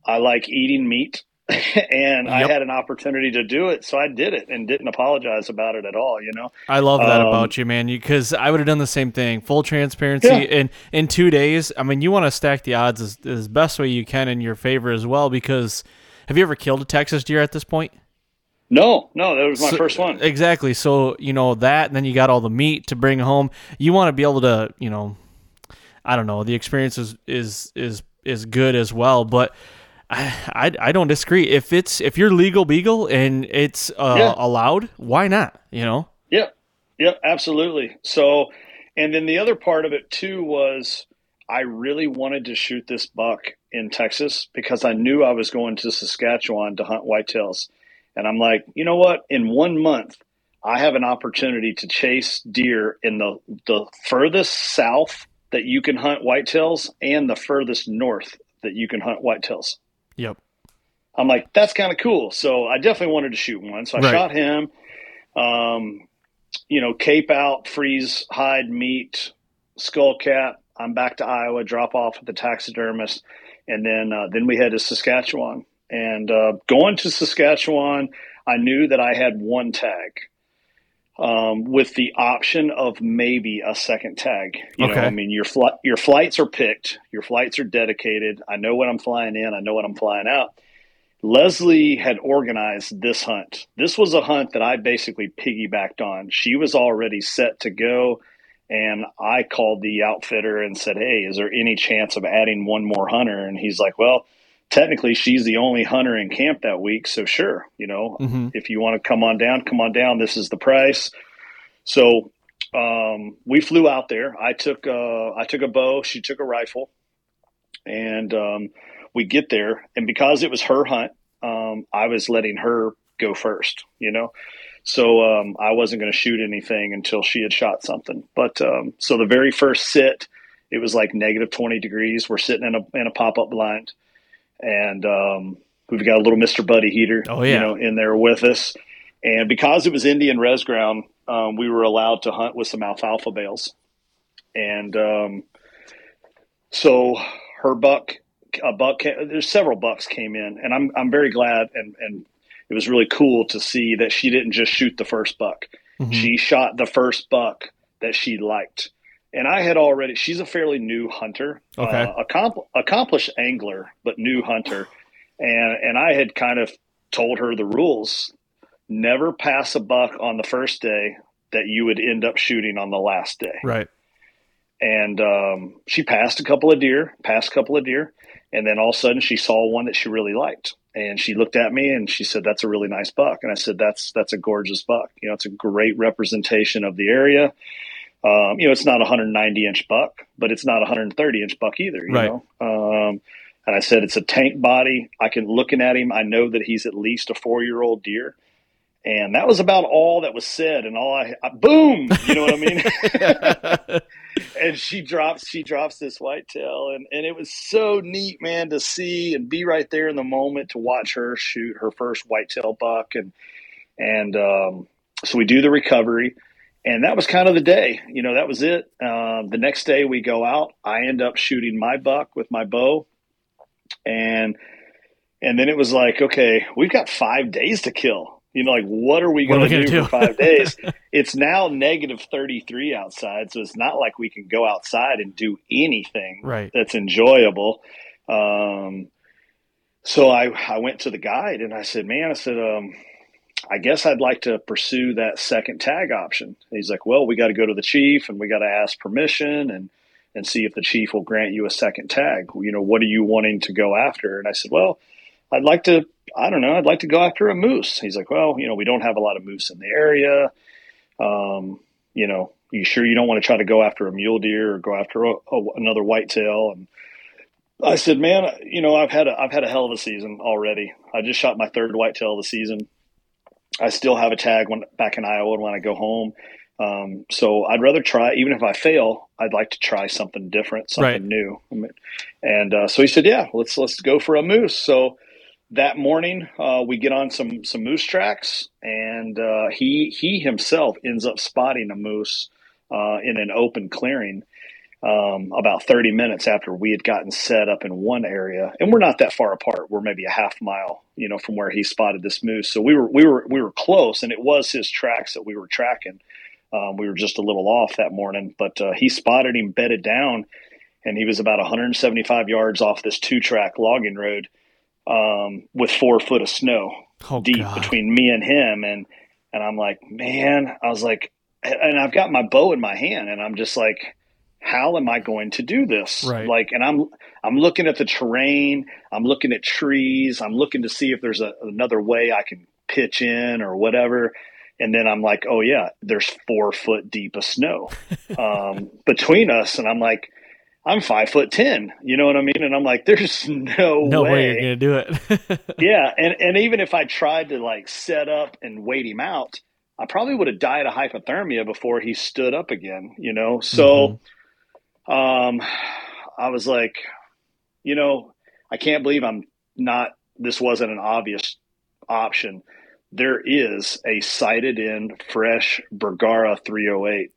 I like eating meat, [LAUGHS] and I had an opportunity to do it, so I did it and didn't apologize about it at all. You know, I love that Um, about you, man. Because I would have done the same thing. Full transparency. Yeah. And in two days, I mean, you want to stack the odds as, as best way you can in your favor as well. Because have you ever killed a Texas deer at this point? no, no, that was my So- first one. Exactly. So, you know, that, and then you got all the meat to bring home. You want to be able to, you know, I don't know, the experience is, is, is, is good as well. But I, I, I don't disagree. If it's, if you're legal beagle and it's uh, Yeah. allowed, why not? You know? Yep. Yep. Absolutely. So, and then the other part of it too was I really wanted to shoot this buck in Texas because I knew I was going to Saskatchewan to hunt whitetails. And I'm like, you know what? In one month, I have an opportunity to chase deer in the, the furthest south that you can hunt whitetails and the furthest north that you can hunt whitetails. Yep. I'm like, that's kind of cool. So I definitely wanted to shoot one. So I Right. shot him. Um, you know, cape out, freeze, hide, meat, skull cap. I'm back to Iowa, drop off at the taxidermist, and then uh, then we head to Saskatchewan. And uh, going to Saskatchewan, I knew that I had one tag. Um, with the option of maybe a second tag, you know, Okay. I mean, your flight, your flights are picked, your flights are dedicated. I know when I'm flying in, I know when I'm flying out. Leslie had organized this hunt. This was a hunt that I basically piggybacked on. She was already set to go, and I called the outfitter and said, Hey, is there any chance of adding one more hunter? And he's like, Well, technically, she's the only hunter in camp that week. So, sure, you know, hmm if you want to come on down, come on down. This is the price. So, um, we flew out there. I took uh, I took a bow. She took a rifle, and um, we get there. And because it was her hunt, um, I was letting her go first. You know, so um, I wasn't going to shoot anything until she had shot something. But um, so the very first sit, it was like negative twenty degrees. We're sitting in a in a pop up blind, and um, we've got a little Mister Buddy heater, Oh, yeah. you know, in there with us. And because it was Indian res ground, um, we were allowed to hunt with some alfalfa bales. and um, so her buck, a buck, there's several bucks came in, and I'm I'm very glad, and and it was really cool to see that she didn't just shoot the first buck. Mm-hmm. She shot the first buck that she liked. And I had already, she's a fairly new hunter, okay. Uh, accompl- accomplished angler, but new hunter. And, and I had kind of told her the rules never pass a buck on the first day that you would end up shooting on the last day. Right. And um, she passed a couple of deer, passed a couple of deer. And then all of a sudden she saw one that she really liked and she looked at me and she said that's a really nice buck. And i said that's that's a gorgeous buck. You know it's a great representation of the area. Um, you know it's not a 190 inch buck but it's not a 130 inch buck either you right. know? Um, and i said it's a tank body. I can looking at him i know that he's at least a four year old deer and that was about all that was said and all i, I boom you know what i mean? [LAUGHS] [LAUGHS] And she drops she drops this whitetail and and it was so neat man to see and be right there in the moment to watch her shoot her first whitetail buck and and um, so we do the recovery and that was kind of the day you know that was it. Um, the next day we go out i end up shooting my buck with my bow and and then it was like okay we've got five days to kill you know, like what are we going to do, do, for five days? [LAUGHS] it's now negative 33 outside. So it's not like we can go outside and do anything right. that's enjoyable. Um, so I, I went to the guide and I said, man, I said, um, I guess I'd like to pursue that second tag option. And he's like, well, we got to go to the chief and we got to ask permission and, and see if the chief will grant you a second tag. You know, what are you wanting to go after? And I said, well, I'd like to, I don't know, I'd like to go after a moose. He's like, well, you know, we don't have a lot of moose in the area. Um, you know, you sure you don't want to try to go after a mule deer or go after a, a, another whitetail? And I said, man, you know, I've had a, I've had a hell of a season already. I just shot my third whitetail of the season. I still have a tag when back in Iowa when I go home. Um, so I'd rather try, even if I fail, I'd like to try something different, something right. new. And uh, so he said, "Yeah, let's let's go for a moose." So that morning uh, we get on some some moose tracks and uh, he he himself ends up spotting a moose uh, in an open clearing um, about 30 minutes after we had gotten set up in one area. And we're not that far apart. We're maybe a half mile you know from where he spotted this moose. So we were we were we were close and it was his tracks that we were tracking. Um, we were just a little off that morning but uh, he spotted him bedded down and he was about 175 yards off this two track logging road um, with four foot of snow oh, deep God. between me and him. And, and I'm like, man, I was like, and I've got my bow in my hand and I'm just like, how am I going to do this? Right. Like, and I'm, I'm looking at the terrain. I'm looking at trees. I'm looking to see if there's a, another way I can pitch in or whatever. And then I'm like, oh yeah, there's four foot deep of snow [LAUGHS] um, between us. And I'm like, I'm five foot ten. You know what I mean? And I'm like, there's no, no way. way you're gonna do it. [LAUGHS] yeah, and and even if I tried to like set up and wait him out, I probably would have died of hypothermia before he stood up again. You know, so mm-hmm. um, I was like, you know, I can't believe I'm not. This wasn't an obvious option. There is a sighted in fresh Bergara 308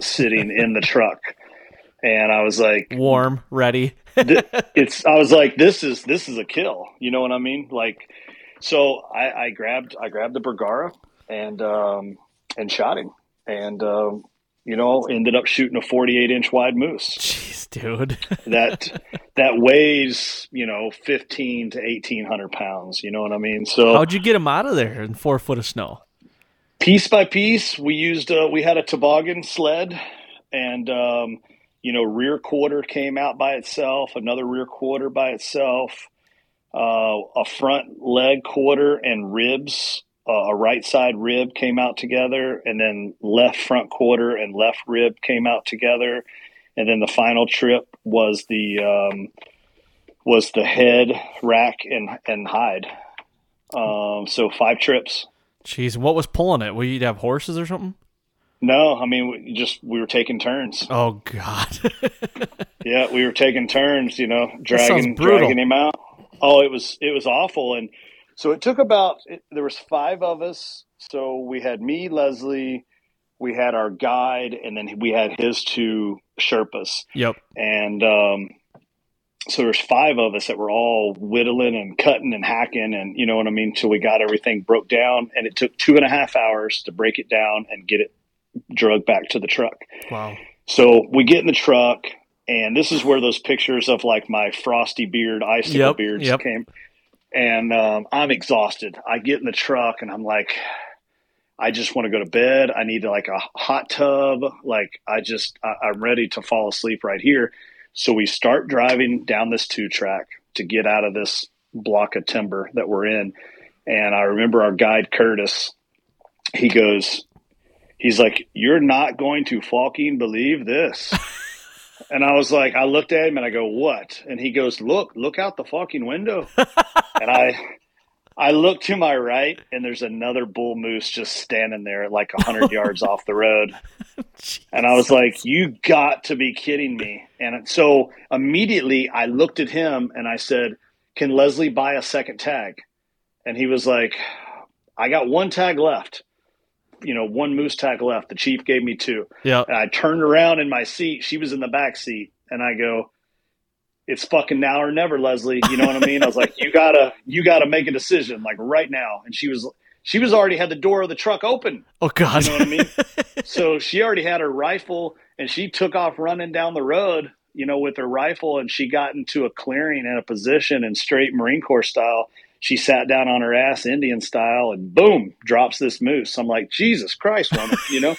sitting in the [LAUGHS] truck and I was like warm, ready. [LAUGHS] it's I was like this is this is a kill. You know what I mean? Like so I, I grabbed I grabbed the Bergara and um, and shot him and um, you know ended up shooting a 48 inch wide moose. Jeez, dude. [LAUGHS] that that weighs you know 15 to 1800 pounds. You know what I mean? So how'd you get him out of there in four foot of snow? Piece by piece, we used uh, we had a toboggan sled and. Um, you know, rear quarter came out by itself, another rear quarter by itself, uh, a front leg quarter and ribs, uh, a right side rib came out together, and then left front quarter and left rib came out together, and then the final trip was the um, was the head, rack, and and hide. Um, so five trips. Jeez, what was pulling it? Will you have horses or something? No, I mean, we just we were taking turns. Oh God. [LAUGHS] yeah, we were taking turns. You know, dragging dragging him out. Oh, it was it was awful, and so it took about. It, there was five of us, so we had me, Leslie, we had our guide, and then we had his two Sherpas. Yep. And um, so there's five of us that were all whittling and cutting and hacking, and you know what I mean. Till we got everything broke down, and it took two and a half hours to break it down and get it drug back to the truck. Wow. So we get in the truck, and this is where those pictures of like my frosty beard, icicle Yep, beards yep. came. And um, I'm exhausted. I get in the truck, and I'm like, I just want to go to bed. I need like a hot tub. Like I just, I, I'm ready to fall asleep right here. So we start driving down this two track to get out of this block of timber that we're in. And I remember our guide Curtis. He goes, he's like, "You're not going to fucking believe this." [LAUGHS] and I was like, I looked at him and I go, "What?" And he goes, "Look, look out the fucking window." [LAUGHS] and I I look to my right, and there's another bull moose just standing there, like a hundred [LAUGHS] yards off the road. And I was like, "You got to be kidding me!" And so immediately I looked at him and I said, "Can Leslie buy a second tag?" And he was like, "I got one tag left. You know, one moose tag left. The chief gave me two. Yeah. And I turned around in my seat. She was in the back seat, and I go, "It's fucking now or never, Leslie." You know what I mean? I was like, "You gotta, you gotta make a decision, like right now." And she was, she was already had the door of the truck open. Oh God. You know what I mean? [LAUGHS] so she already had her rifle, and she took off running down the road. You know, with her rifle, and she got into a clearing in a position in straight Marine Corps style. She sat down on her ass, Indian style, and boom, drops this moose. I'm like, Jesus Christ, woman, you know?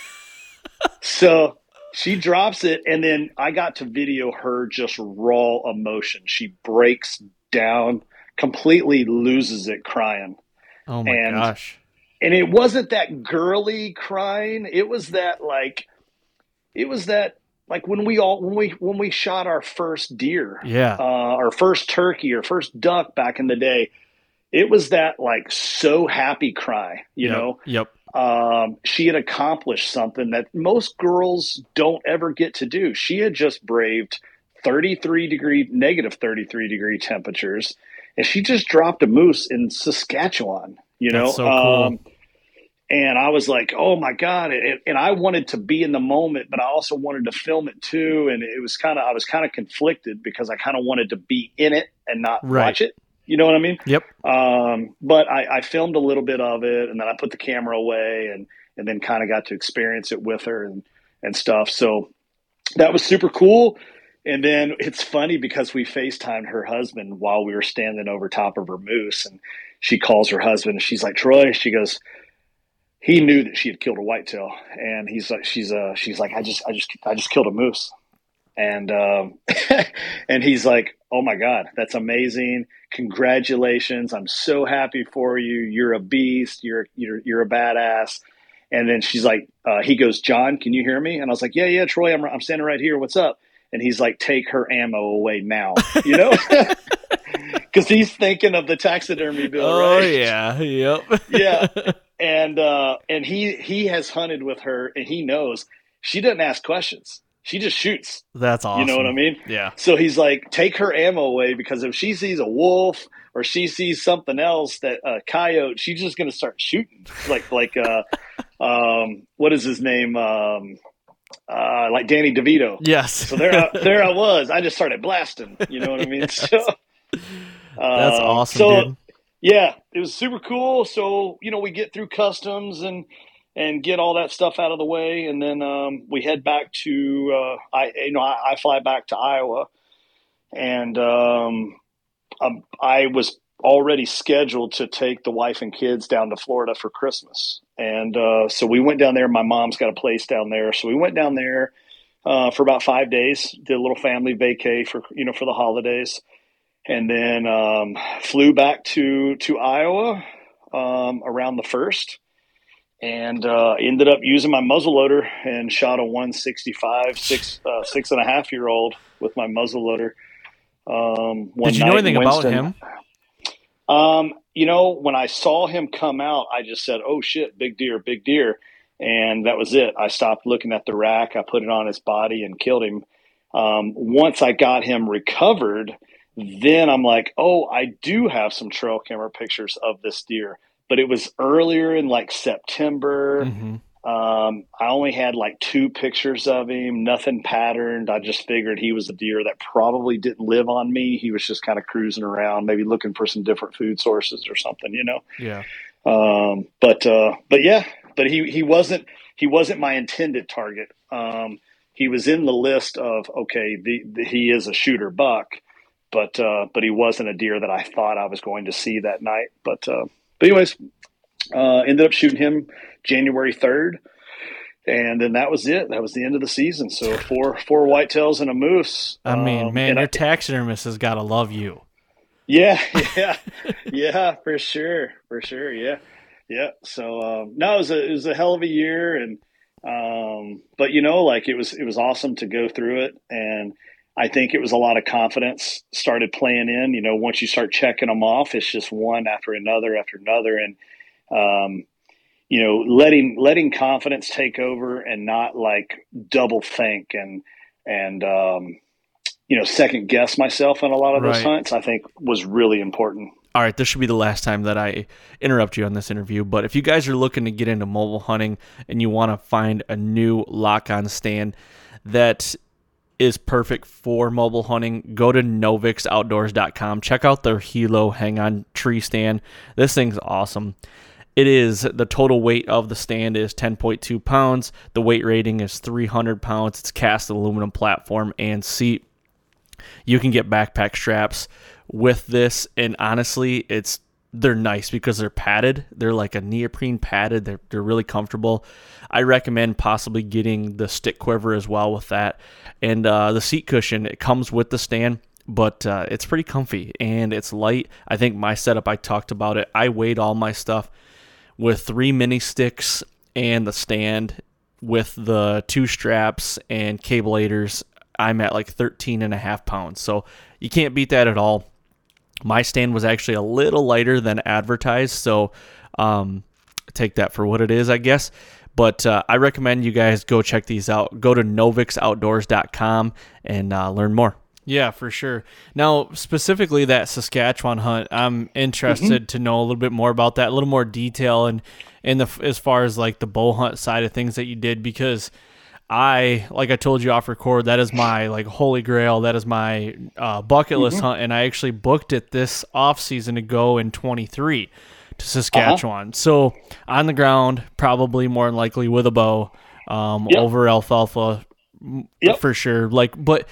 [LAUGHS] so she drops it, and then I got to video her just raw emotion. She breaks down, completely loses it crying. oh my and- gosh. And it wasn't that girly crying. It was that like it was that like when we all when we when we shot our first deer Yeah. uh, our first turkey or first duck back in the day, it was that like so happy cry, you Yep. know. Yep. Um, she had accomplished something that most girls don't ever get to do. She had just braved 33 degree, negative 33 degree temperatures, and she just dropped a moose in Saskatchewan, you know. So cool. Um, and I was like, "Oh my god!" And, and I wanted to be in the moment, but I also wanted to film it too. And it was kind of, I was kind of conflicted because I kind of wanted to be in it and not Right. watch it. You know what I mean? Yep. Um, but I, I filmed a little bit of it, and then I put the camera away, and and then kind of got to experience it with her and and stuff. So that was super cool. And then it's funny because we FaceTimed her husband while we were standing over top of her moose, and she calls her husband, and she's like, "Troy," she goes. He knew that she had killed a whitetail, and he's like, "She's uh, she's like, I just, I just, I just killed a moose," and um, [LAUGHS] and he's like, "Oh my god, that's amazing! Congratulations! I'm so happy for you. You're a beast. You're you're you're a badass." And then she's like, uh, "He goes, John, can you hear me?" And I was like, "Yeah, yeah, Troy, I'm I'm standing right here. What's up?" And he's like, "Take her ammo away now," [LAUGHS] you know, [LAUGHS] because he's thinking of the taxidermy bill, Oh right? yeah. Yep. yeah and uh and he he has hunted with her and he knows she doesn't ask questions she just shoots That's awesome. you know what i mean Yeah. so he's like take her ammo away because if she sees a wolf or she sees something else that a uh, coyote she's just going to start shooting like like uh [LAUGHS] um what is his name um uh like danny devito Yes. so there I, [LAUGHS] there i was i just started blasting you know what i mean [LAUGHS] so That's um, awesome, so dude. yeah, it was super cool. So you know, we get through customs and and get all that stuff out of the way, and then um, we head back to uh, I you know I, I fly back to Iowa, and um, um, I was already scheduled to take the wife and kids down to Florida for Christmas, and uh, so we went down there. My mom's got a place down there, so we went down there. Uh, for about five days, did a little family vacay for you know for the holidays, and then um, flew back to to Iowa um, around the first, and uh, ended up using my muzzleloader and shot a 165 six uh, six and a half year old with my muzzleloader. Um, one Did you know anything about him? Um, you know, when I saw him come out, I just said, "Oh shit, big deer, big deer," and that was it. I stopped looking at the rack. I put it on his body and killed him. Um, once I got him recovered, then I'm like, "Oh, I do have some trail camera pictures of this deer." But it was earlier in like September. Mhm. Um, I only had like two pictures of him, nothing patterned. I just figured he was a deer that probably didn't live on me. He was just kind of cruising around, maybe looking for some different food sources or something, you know. Yeah. Um, but uh, but yeah, but he he wasn't he wasn't my intended target. Um, he was in the list of okay, the, the he is a shooter buck, but uh, but he wasn't a deer that I thought I was going to see that night. But uh, but anyways, uh, ended up shooting him January third, and then that was it. That was the end of the season. So four four whitetails and a moose. I mean, Um, man, your I- taxidermist has got to love you. yeah, [LAUGHS] yeah, yeah, for sure, for sure, yeah, yeah. So um, no, it was a it was a hell of a year, and um, but you know, like it was it was awesome to go through it, and I think it was a lot of confidence started playing in. You know, once you start checking them off, it's just one after another after another, and um, you know, letting letting confidence take over and not like double think and and um, you know second guess myself on a lot of those Right. hunts. I think was really important. All right, this should be the last time that I interrupt you on this interview. But if you guys are looking to get into mobile hunting and you want to find a new lock on stand that is perfect for mobile hunting, go to novixoutdoors.com. Check out their Hilo hang on tree stand. This thing's awesome. It is the total weight of the stand is 10.2 pounds. The weight rating is 300 pounds. It's cast aluminum platform and seat. You can get backpack straps with this, and honestly, it's they're nice because they're padded. They're like a neoprene padded. They're they're really comfortable. I recommend possibly getting the stick quiver as well with that, and uh, the seat cushion. It comes with the stand, but uh, it's pretty comfy and it's light. I think my setup. I talked about it. I weighed all my stuff with three mini sticks and the stand with the two straps and cabelators i'm at like 13 and a half pounds so you can't beat that at all my stand was actually a little lighter than advertised so um, take that for what it is i guess. But uh, i recommend you guys go check these out. Go to novixoutdoors.com and uh, learn more. Yeah, for sure. Now, specifically that Saskatchewan hunt, I'm interested to know a little bit more about that, a little more detail, and in the as far as like the bow hunt side of things that you did, because I, like I told you off record, that is my like holy grail. That is my uh, bucket list hunt, and I actually booked it this off season to go in 23 to Saskatchewan. So on the ground, probably more than likely with a bow, um, Yep. over alfalfa, Yep. for sure. Like, but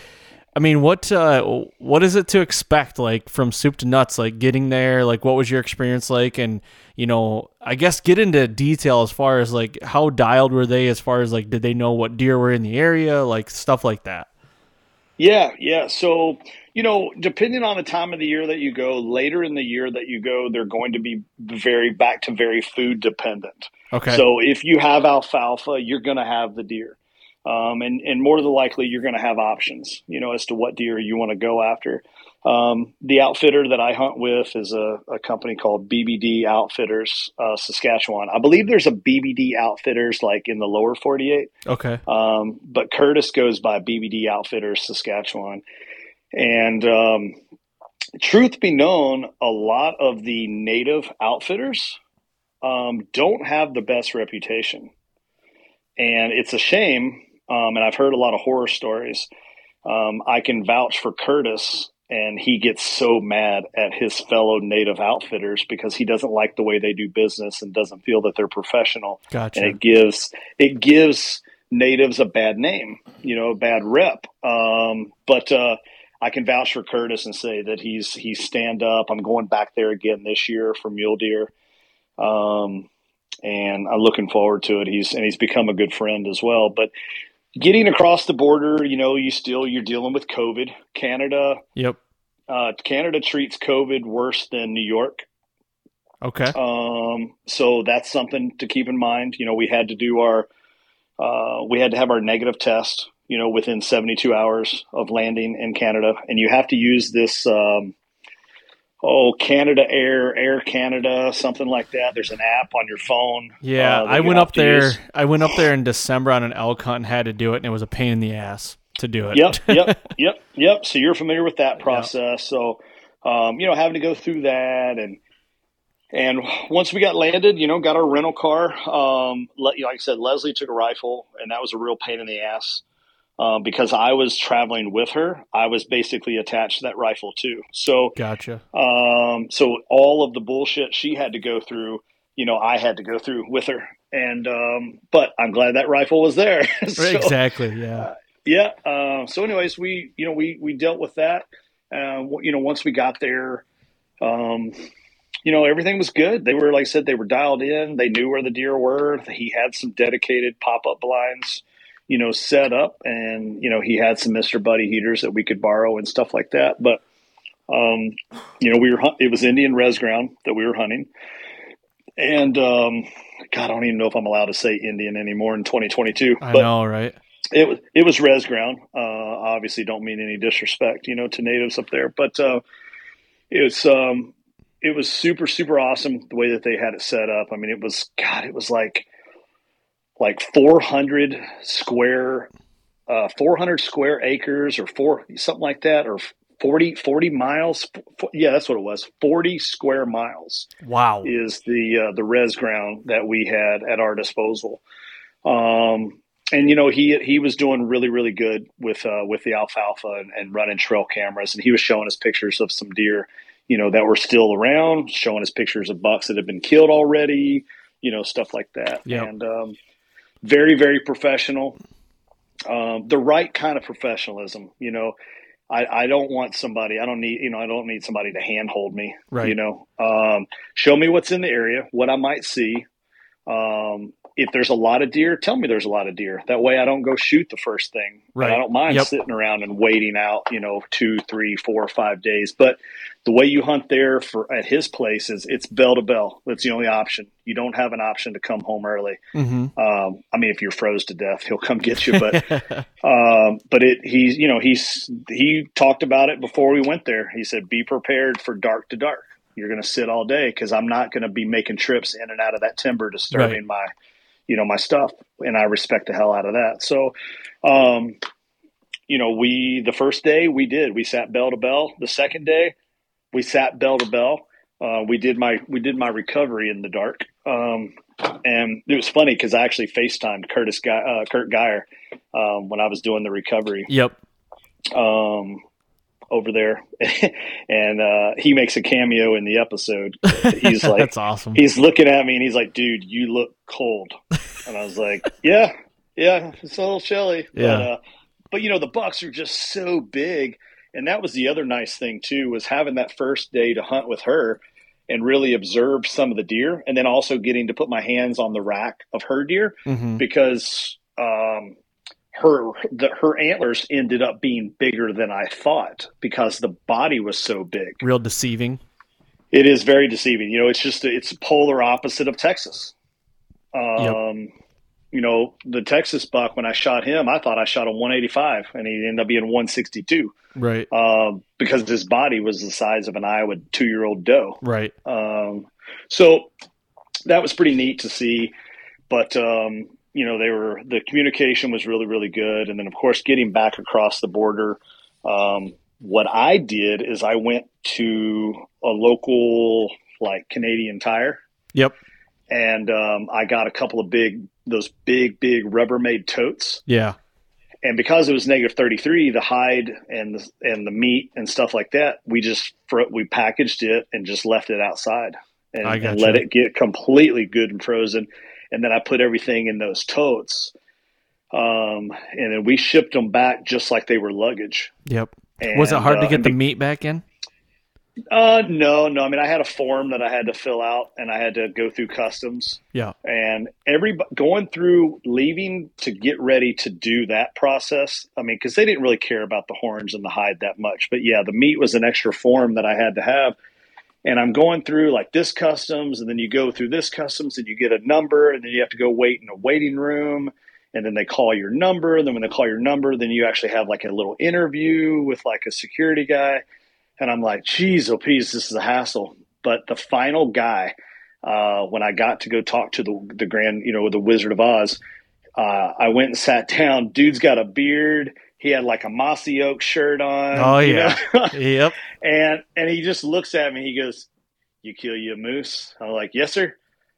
I mean, what uh, what is it to expect like from soup to nuts? Like getting there, like what was your experience like? And you know, I guess get into detail as far as like how dialed were they? As far as like, did they know what deer were in the area? Like stuff like that. Yeah, yeah. So, you know, depending on the time of the year that you go, later in the year that you go, they're going to be very back to very food dependent. Okay. So if you have alfalfa, you're going to have the deer. Um, and, and more than likely, you're going to have options, you know, as to what deer you want to go after. Um, the outfitter that I hunt with is a, a company called BBD Outfitters, uh, Saskatchewan. I believe there's a BBD Outfitters like in the lower 48. okay. Um, but Curtis goes by BBD Outfitters Saskatchewan. And um, truth be known, a lot of the native outfitters um, don't have the best reputation. And it's a shame. Um, and I've heard a lot of horror stories. Um, I can vouch for Curtis, and he gets so mad at his fellow native outfitters because he doesn't like the way they do business and doesn't feel that they're professional Gotcha. and it gives it gives natives a bad name, you know, a bad rep. Um, but uh, I can vouch for Curtis and say that he's he's stand up. I'm going back there again this year for mule deer, um, and I'm looking forward to it. He's and he's become a good friend as well. But getting across the border, you know, you still you're dealing with COVID. Canada, Yep. uh, Canada treats COVID worse than New York. Okay. Um, so that's something to keep in mind. You know, we had to do our, uh, we had to have our negative test, you know, within 72 hours of landing in Canada. And you have to use this, um, oh, Canada Air, Air Canada, something like that. There's an app on your phone. Yeah, uh, I went up there. use. I went up there in December on an elk hunt and had to do it, and it was a pain in the ass to do it. Yep, yep, [LAUGHS] yep, yep. So you're familiar with that process. So, um, you know, having to go through that and, and once we got landed, you know, got our rental car. Um, like I said, Leslie took a rifle, and that was a real pain in the ass um, because I was traveling with her. I was basically attached to that rifle too. So, Gotcha. um, so all of the bullshit she had to go through, you know, I had to go through with her. And um, but I'm glad that rifle was there. [LAUGHS] So, exactly. Yeah. yeah. Uh, so, anyways, we you know we we dealt with that. Uh, you know, once we got there, um, you know, everything was good. They were, like I said, they were dialed in. They knew where the deer were. He had some dedicated pop up blinds, you know, set up, and you know, he had some Mister Buddy heaters that we could borrow and stuff like that. But, um, you know, we were it was Indian res ground that we were hunting, and um, God, I don't even know if I'm allowed to say Indian anymore in 2022. I but know, right? it was it was res ground. Uh, obviously, don't mean any disrespect, you know, to natives up there, but uh, it's um, it was super super awesome the way that they had it set up. I mean, it was God, it was like like 400 square, uh, 400 square acres or four something like that, or 40 40 miles. F- Yeah, that's what it was. 40 square miles Wow. is the uh, the res ground that we had at our disposal. Um, and you know he he was doing really really good with uh, with the alfalfa and, and running trail cameras, and he was showing us pictures of some deer, you know, that were still around, showing us pictures of bucks that had been killed already, you know, stuff like that. Yep. And um, very very professional, um, the right kind of professionalism, you know. I, I don't want somebody. I don't need you know. I don't need somebody to handhold me. Right. You know, um, show me what's in the area, what I might see. Um, if there's a lot of deer, tell me there's a lot of deer. That way, I don't go shoot the first thing. And Right. I don't mind Yep. sitting around and waiting out, you know, two, three, four, five days. But the way you hunt there for at his place is it's bell to bell. That's the only option. You don't have an option to come home early. Mm-hmm. Um, I mean, if you're froze to death, he'll come get you. [LAUGHS] But um, but it he's you know he's he talked about it before we went there. He said, "Be prepared for dark to dark. You're going to sit all day because I'm not going to be making trips in and out of that timber disturbing my you know my stuff, and I respect the hell out of that. So." Um, you know, we the first day we did we sat bell to bell. The second day we sat bell to bell. Uh, we did my we did my recovery in the dark, um, and it was funny because I actually FaceTimed Curtis Guy, uh, Kurt Geyer um, when I was doing the recovery Yep. um, over there, [LAUGHS] and uh, he makes a cameo in the episode. He's [LAUGHS] like, That's awesome. he's looking at me and he's like, "Dude, you look cold," and I was like, [LAUGHS] "Yeah, yeah, it's a little chilly." Yeah. But, uh, but you know, the bucks are just so big, and that was the other nice thing too was having that first day to hunt with her and really observe some of the deer, and then also getting to put my hands on the rack of her deer Mm-hmm. because um, her the, her antlers ended up being bigger than I thought because the body was so big. Real deceiving. It is very deceiving. You know, it's just it's polar opposite of Texas. Um, You know, the Texas buck when I shot him, I thought I shot a 185, and he ended up being 162 Right. um, because his body was the size of an Iowa two year old doe. Right. Um, so that was pretty neat to see. But um, you know, they were the communication was really really good, and then of course getting back across the border. Um, what I did is I went to a local like Canadian Tire, Yep. and um, I got a couple of big those big big Rubbermaid totes Yeah. and because it was negative 33 the hide and the, and the meat and stuff like that we just we packaged it and just left it outside and, I and let it get completely good and frozen and then i put everything in those totes um, and then we shipped them back just like they were luggage Yep. and, Was it hard to uh, get the meat back in? uh, no no i mean i had a form that i had to fill out and i had to go through customs Yeah. and every going through leaving to get ready to do that process i mean because they didn't really care about the horns and the hide that much but yeah the meat was an extra form that i had to have and i'm going through like this customs and then you go through this customs and you get a number and then you have to go wait in a waiting room and then they call your number and then when they call your number then you actually have like a little interview with like a security guy and i'm like geez oh peas this is a hassle but the final guy uh, when I got to go talk to the the grand, you know, the Wizard of Oz, uh, I went and sat [LAUGHS] down. Dude's got a beard. He had like a mossy oak shirt on. Oh, you yeah. know? [LAUGHS] Yep. and and he just looks at me. He goes, you kill you a moose? I'm like, yes, sir.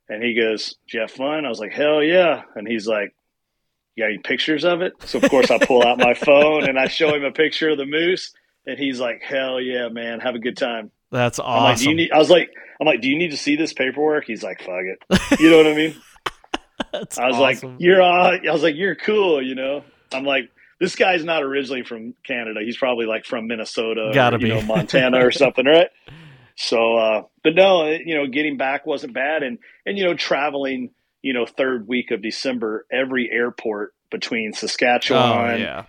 And he goes, "Did you have fun?" I was like, "Hell yeah!" And he's like, "You got any pictures of it?" So of course I pull out my [LAUGHS] phone and I show him a picture of the moose, and he's like, "Hell yeah, man! Have a good time." That's I'm like, "Do awesome. you need?" I was like, "I'm like, do you need to see this paperwork?" He's like, "Fuck it." You know what I mean? [LAUGHS] That's I was awesome. like, "You're on." I was like, "You're cool," you know. I'm like, this guy's not originally from Canada. He's probably like from Minnesota, Gotta or, you be. know, Montana or something, right? So, uh, but no, you know, getting back wasn't bad, and and you know, traveling, you know, third week of December, every airport between oh Saskatchewan, yeah,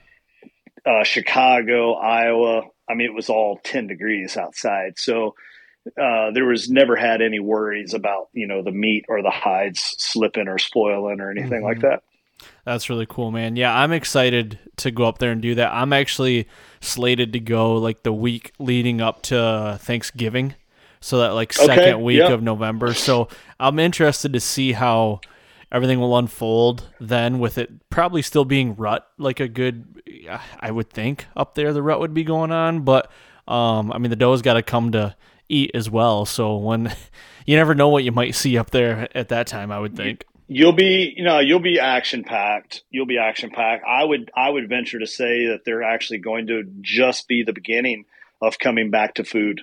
uh, Chicago, Iowa. I mean, it was all 10 degrees outside. So uh, there was never had any worries about, you know, the meat or the hides slipping or spoiling or anything like Mhm. that. that's really cool, man. Yeah, I'm excited to go up there and do that. I'm actually slated to go like the week leading up to Thanksgiving, so that like Okay, second week yeah. of November. So I'm interested to see how everything will unfold then with it probably still being rut like a good I would think up there the rut would be going on, but um I mean the does got to come to eat as well. So when [LAUGHS] you never know what you might see up there at that time, I would think. You'll be, you know, you'll be action packed. You'll be action packed. I would, I would venture to say that they're actually going to just be the beginning of coming back to food.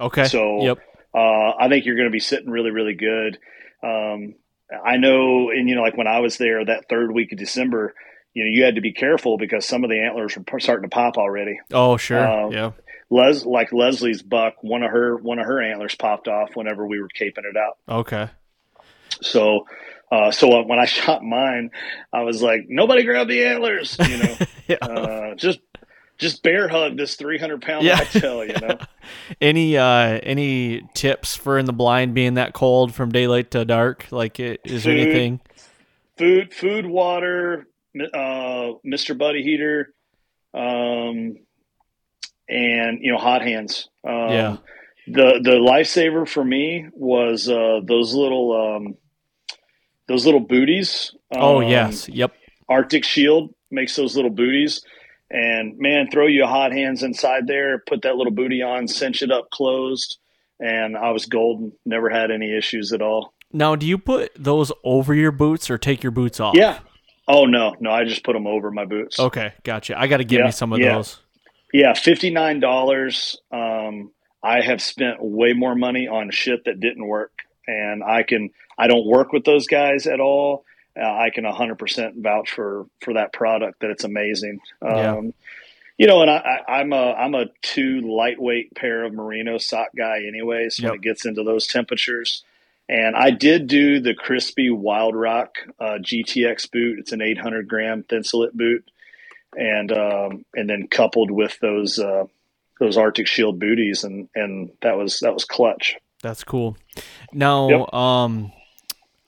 Okay. So, yep. Uh, I think you're going to be sitting really, really good. Um, I know, and you know, like when I was there that third week of December, you know, you had to be careful because some of the antlers were starting to pop already. Oh, sure. Um, yeah. Les, like Leslie's buck, one of her one of her antlers popped off whenever we were caping it out. Okay. So, uh, so when I [LAUGHS] shot mine, I was like, nobody grab the antlers, you know, [LAUGHS] Yeah. uh, just just bear hug this 300 pound Yeah. whitetail, you know. [LAUGHS] any uh any tips for in the blind being that cold from daylight to dark? Like, i- is there anything? food, food, water, uh, Mr. Buddy Heater, um, and you know, hot hands. Um, Yeah. The the lifesaver for me was uh, those little um, those little booties. Oh Um, yes. Yep. Arctic Shield makes those little booties. And man, throw you hot hands inside there, put that little booty on, cinch it up closed, and I was golden. Never had any issues at all. Now, do you put those over your boots or take your boots off? Yeah. Oh no, no, I just put them over my boots. Okay, gotcha. I got to give Yeah, me some of yeah. those. Yeah, fifty nine dollars. Um, I have spent way more money on shit that didn't work, and I can. I don't work with those guys at all. Uh, I can hundred percent vouch for for that product that it's amazing. Um, Yeah. You know, and I, I, I'm a I'm a too lightweight pair of merino sock guy, anyways. When Yep. it gets into those temperatures, and I did do the Crispi Wild Rock uh, GTX boot. It's an 800 gram thinsulate boot, and um, and then coupled with those uh, those Arctic Shield booties, and and that was that was clutch. That's cool. Now, um,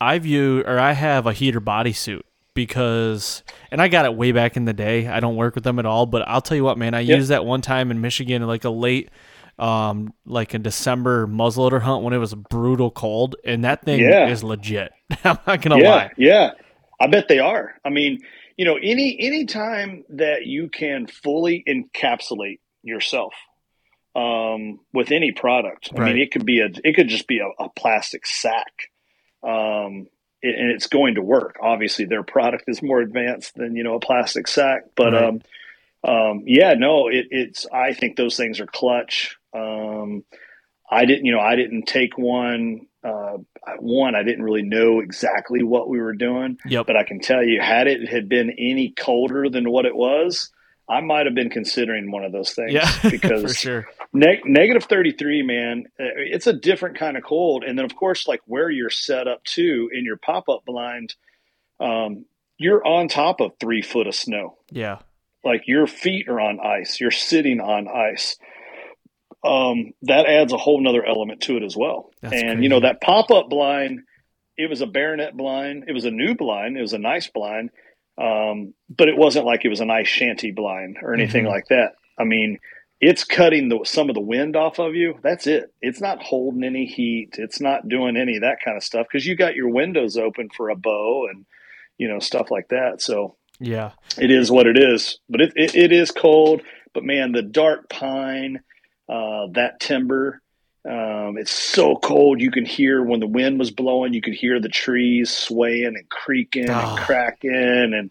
I view or I have a heater bodysuit because, and I got it way back in the day. I don't work with them at all, but I'll tell you what, man, I Yep. used that one time in Michigan, like a late, um, like a December muzzleloader hunt when it was brutal cold, and that thing Yeah. is legit. [LAUGHS] I'm not gonna yeah, lie. yeah, I bet they are. I mean, you know, any any time that you can fully encapsulate yourself um, with any product. I Right. mean, it could be a it could just be a, a plastic sack. Um, it- and it's going to work. Obviously, their product is more advanced than you know a plastic sack, but Right. um, um, yeah, no, it, it's. I think those things are clutch. Um, I didn't, you know, I didn't take one. Uh, one, I didn't really know exactly what we were doing, Yep. but I can tell you, had it had been any colder than what it was, I might have been considering one of those things. Yeah, [LAUGHS] for because sure. Neg- negative 33, man, uh, it's a different kind of cold. And then, of course, like where you're set up to in your pop up blind, um, you're on top of three foot of snow. Yeah. Like your feet are on ice, you're sitting on ice. Um, that adds a whole nother element to it as well. That's and, you know, that pop up blind, it was a Barronett blind, it was a new blind, it was a nice blind. Um, but it wasn't like it was a nice shanty blind or anything Mhm. like that. I mean, it's cutting the, some of the wind off of you. That's it. It's not holding any heat. It's not doing any of that kind of stuff because you got your windows open for a bow and you know stuff like that. So Yeah. it is what it is. But it it, it is cold. But man, the dark pine, uh, that timber, Um, it's so cold. You can hear when the wind was blowing, you could hear the trees swaying and creaking Oh. and cracking. And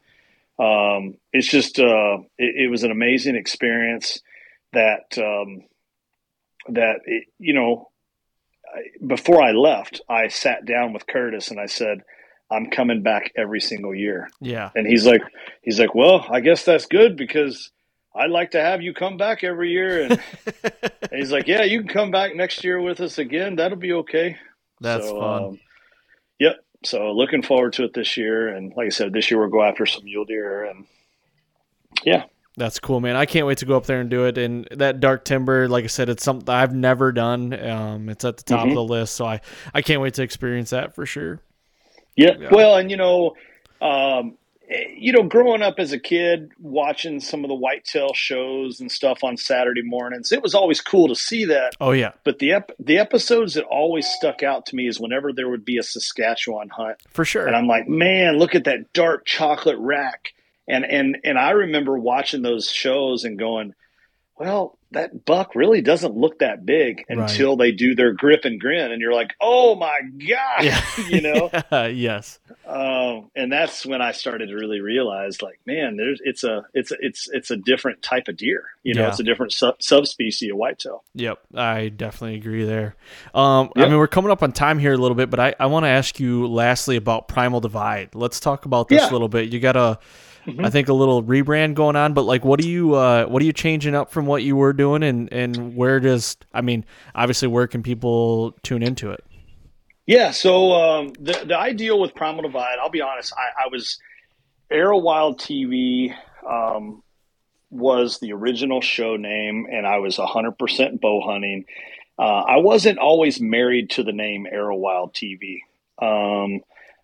um, it's just, uh, it, it was an amazing experience that, um, that, it, you know, I- before I left, I sat down with Curtis and I said, I'm coming back every single year. Yeah. And he's like, he's like, well, I guess that's good because I'd like to have you come back every year. And, and [LAUGHS] he's like, yeah, you can come back next year with us again. That'll be okay. That's So, fun. um, yep. So looking forward to it this year. And like I said, this year we'll go after some mule deer and yeah, That's cool, man. I can't wait to go up there and do it. And that dark timber, like I said, it's something I've never done. Um, it's at the top Mhm. of the list, so I I can't wait to experience that for sure. Yeah. Yeah. Well, and you know, um, you know, growing up as a kid, watching some of the whitetail shows and stuff on Saturday mornings, it was always cool to see that. Oh yeah, But the ep- the episodes that always stuck out to me is whenever there would be a Saskatchewan hunt, for sure. and I'm like, man, look at that dark chocolate rack, and and and I remember watching those shows and going, well, that buck really doesn't look that big Right. until they do their grip and grin, and you're like, oh my god, yeah, [LAUGHS] you know. [LAUGHS] yes, Um, and that's when I started to really realize, like, man, there's it's a it's a, it's it's a different type of deer. You know, Yeah. it's a different sub- subspecies of whitetail. yep. I definitely agree there. Um, I mean, we're coming up on time here a little bit, but I I want to ask you lastly about Primal Divide. Let's talk about this Yeah. a little bit. You got a Mhm. I think a little rebrand going on, but like, what do you uh, what are you changing up from what you were doing, and and where does I mean, obviously, where can people tune into it? Yeah. So um, the the ideal with Primal Divide, I'll be honest, I, I was Arrow Wild TV um, was the original show name, and I was 100% bow hunting. Uh, I wasn't always married to the name Arrow Wild TV. Um,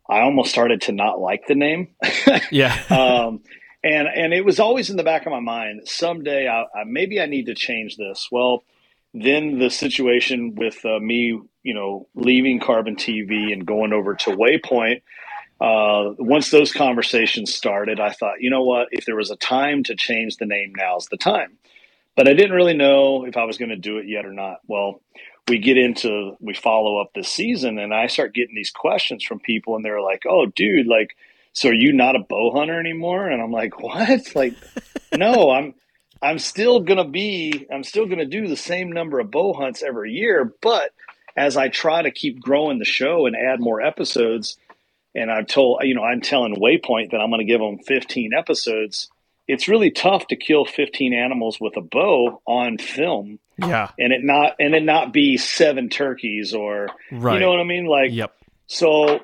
I almost started to not like the name. [LAUGHS] Yeah, um, and and it was always in the back of my mind someday I, I maybe I need to change this. Well, then the situation with uh, me, you know, leaving Carbon TV and going over to Waypoint. Uh, once those conversations started, I thought, you know what? If there was a time to change the name, now's the time. But I didn't really know if I was going to do it yet or not. Well, we get into we follow up this season, and I start getting these questions from people, and they're like, "Oh, dude, like." so are you not a bow hunter anymore and i'm like what like [LAUGHS] no i'm i'm still gonna be i'm still gonna do the same number of bow hunts every year but as i try to keep growing the show and add more episodes and i've told you know i'm telling waypoint that i'm gonna give them 15 episodes it's really tough to kill 15 animals with a bow on film yeah, and it not and it not be seven turkeys or right. you know what i mean like yep. so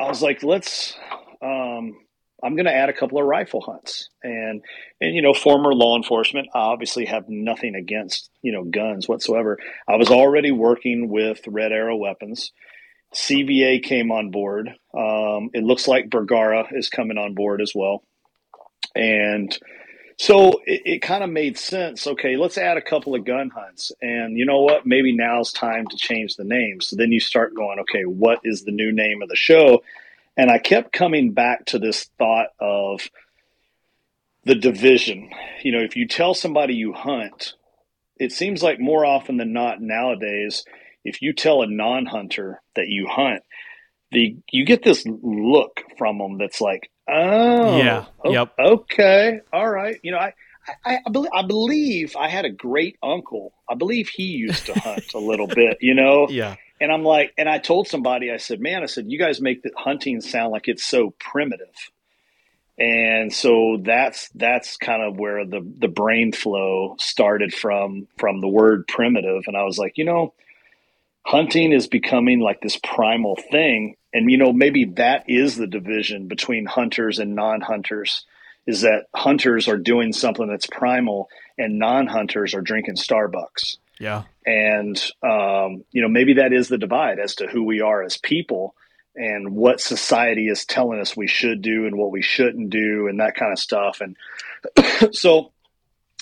I was like, let's. Um, I'm going to add a couple of rifle hunts, and and you know, former law enforcement. I obviously have nothing against you know guns whatsoever. I was already working with Red Arrow Weapons. CVA came on board. Um, it looks like Bergara is coming on board as well, and so it, it kind of made sense. Okay, let's add a couple of gun hunts, and you know what? Maybe now's time to change the name. So then you start going, okay, what is the new name of the show? And I kept coming back to this thought of the division. You know, if you tell somebody you hunt, it seems like more often than not nowadays, if you tell a non-hunter that you hunt, the you get this look from them that's like, oh, Yeah, o- yep. okay, all right. You know, I. I, I, believe, I believe I had a great uncle. I believe he used to hunt a little [LAUGHS] bit, you know? Yeah, And I'm like, and I told somebody, I said, man, I said, you guys make the hunting sound like it's so primitive. And so that's that's kind of where the the brain flow started from from the word primitive. And I was like, you know, hunting is becoming like this primal thing. And you know, maybe that is the division between hunters and non-hunters is that hunters are doing something that's primal and non-hunters are drinking Starbucks. Yeah, and um, you know maybe that is the divide as to who we are as people and what society is telling us we should do and what we shouldn't do and that kind of stuff. And [COUGHS] so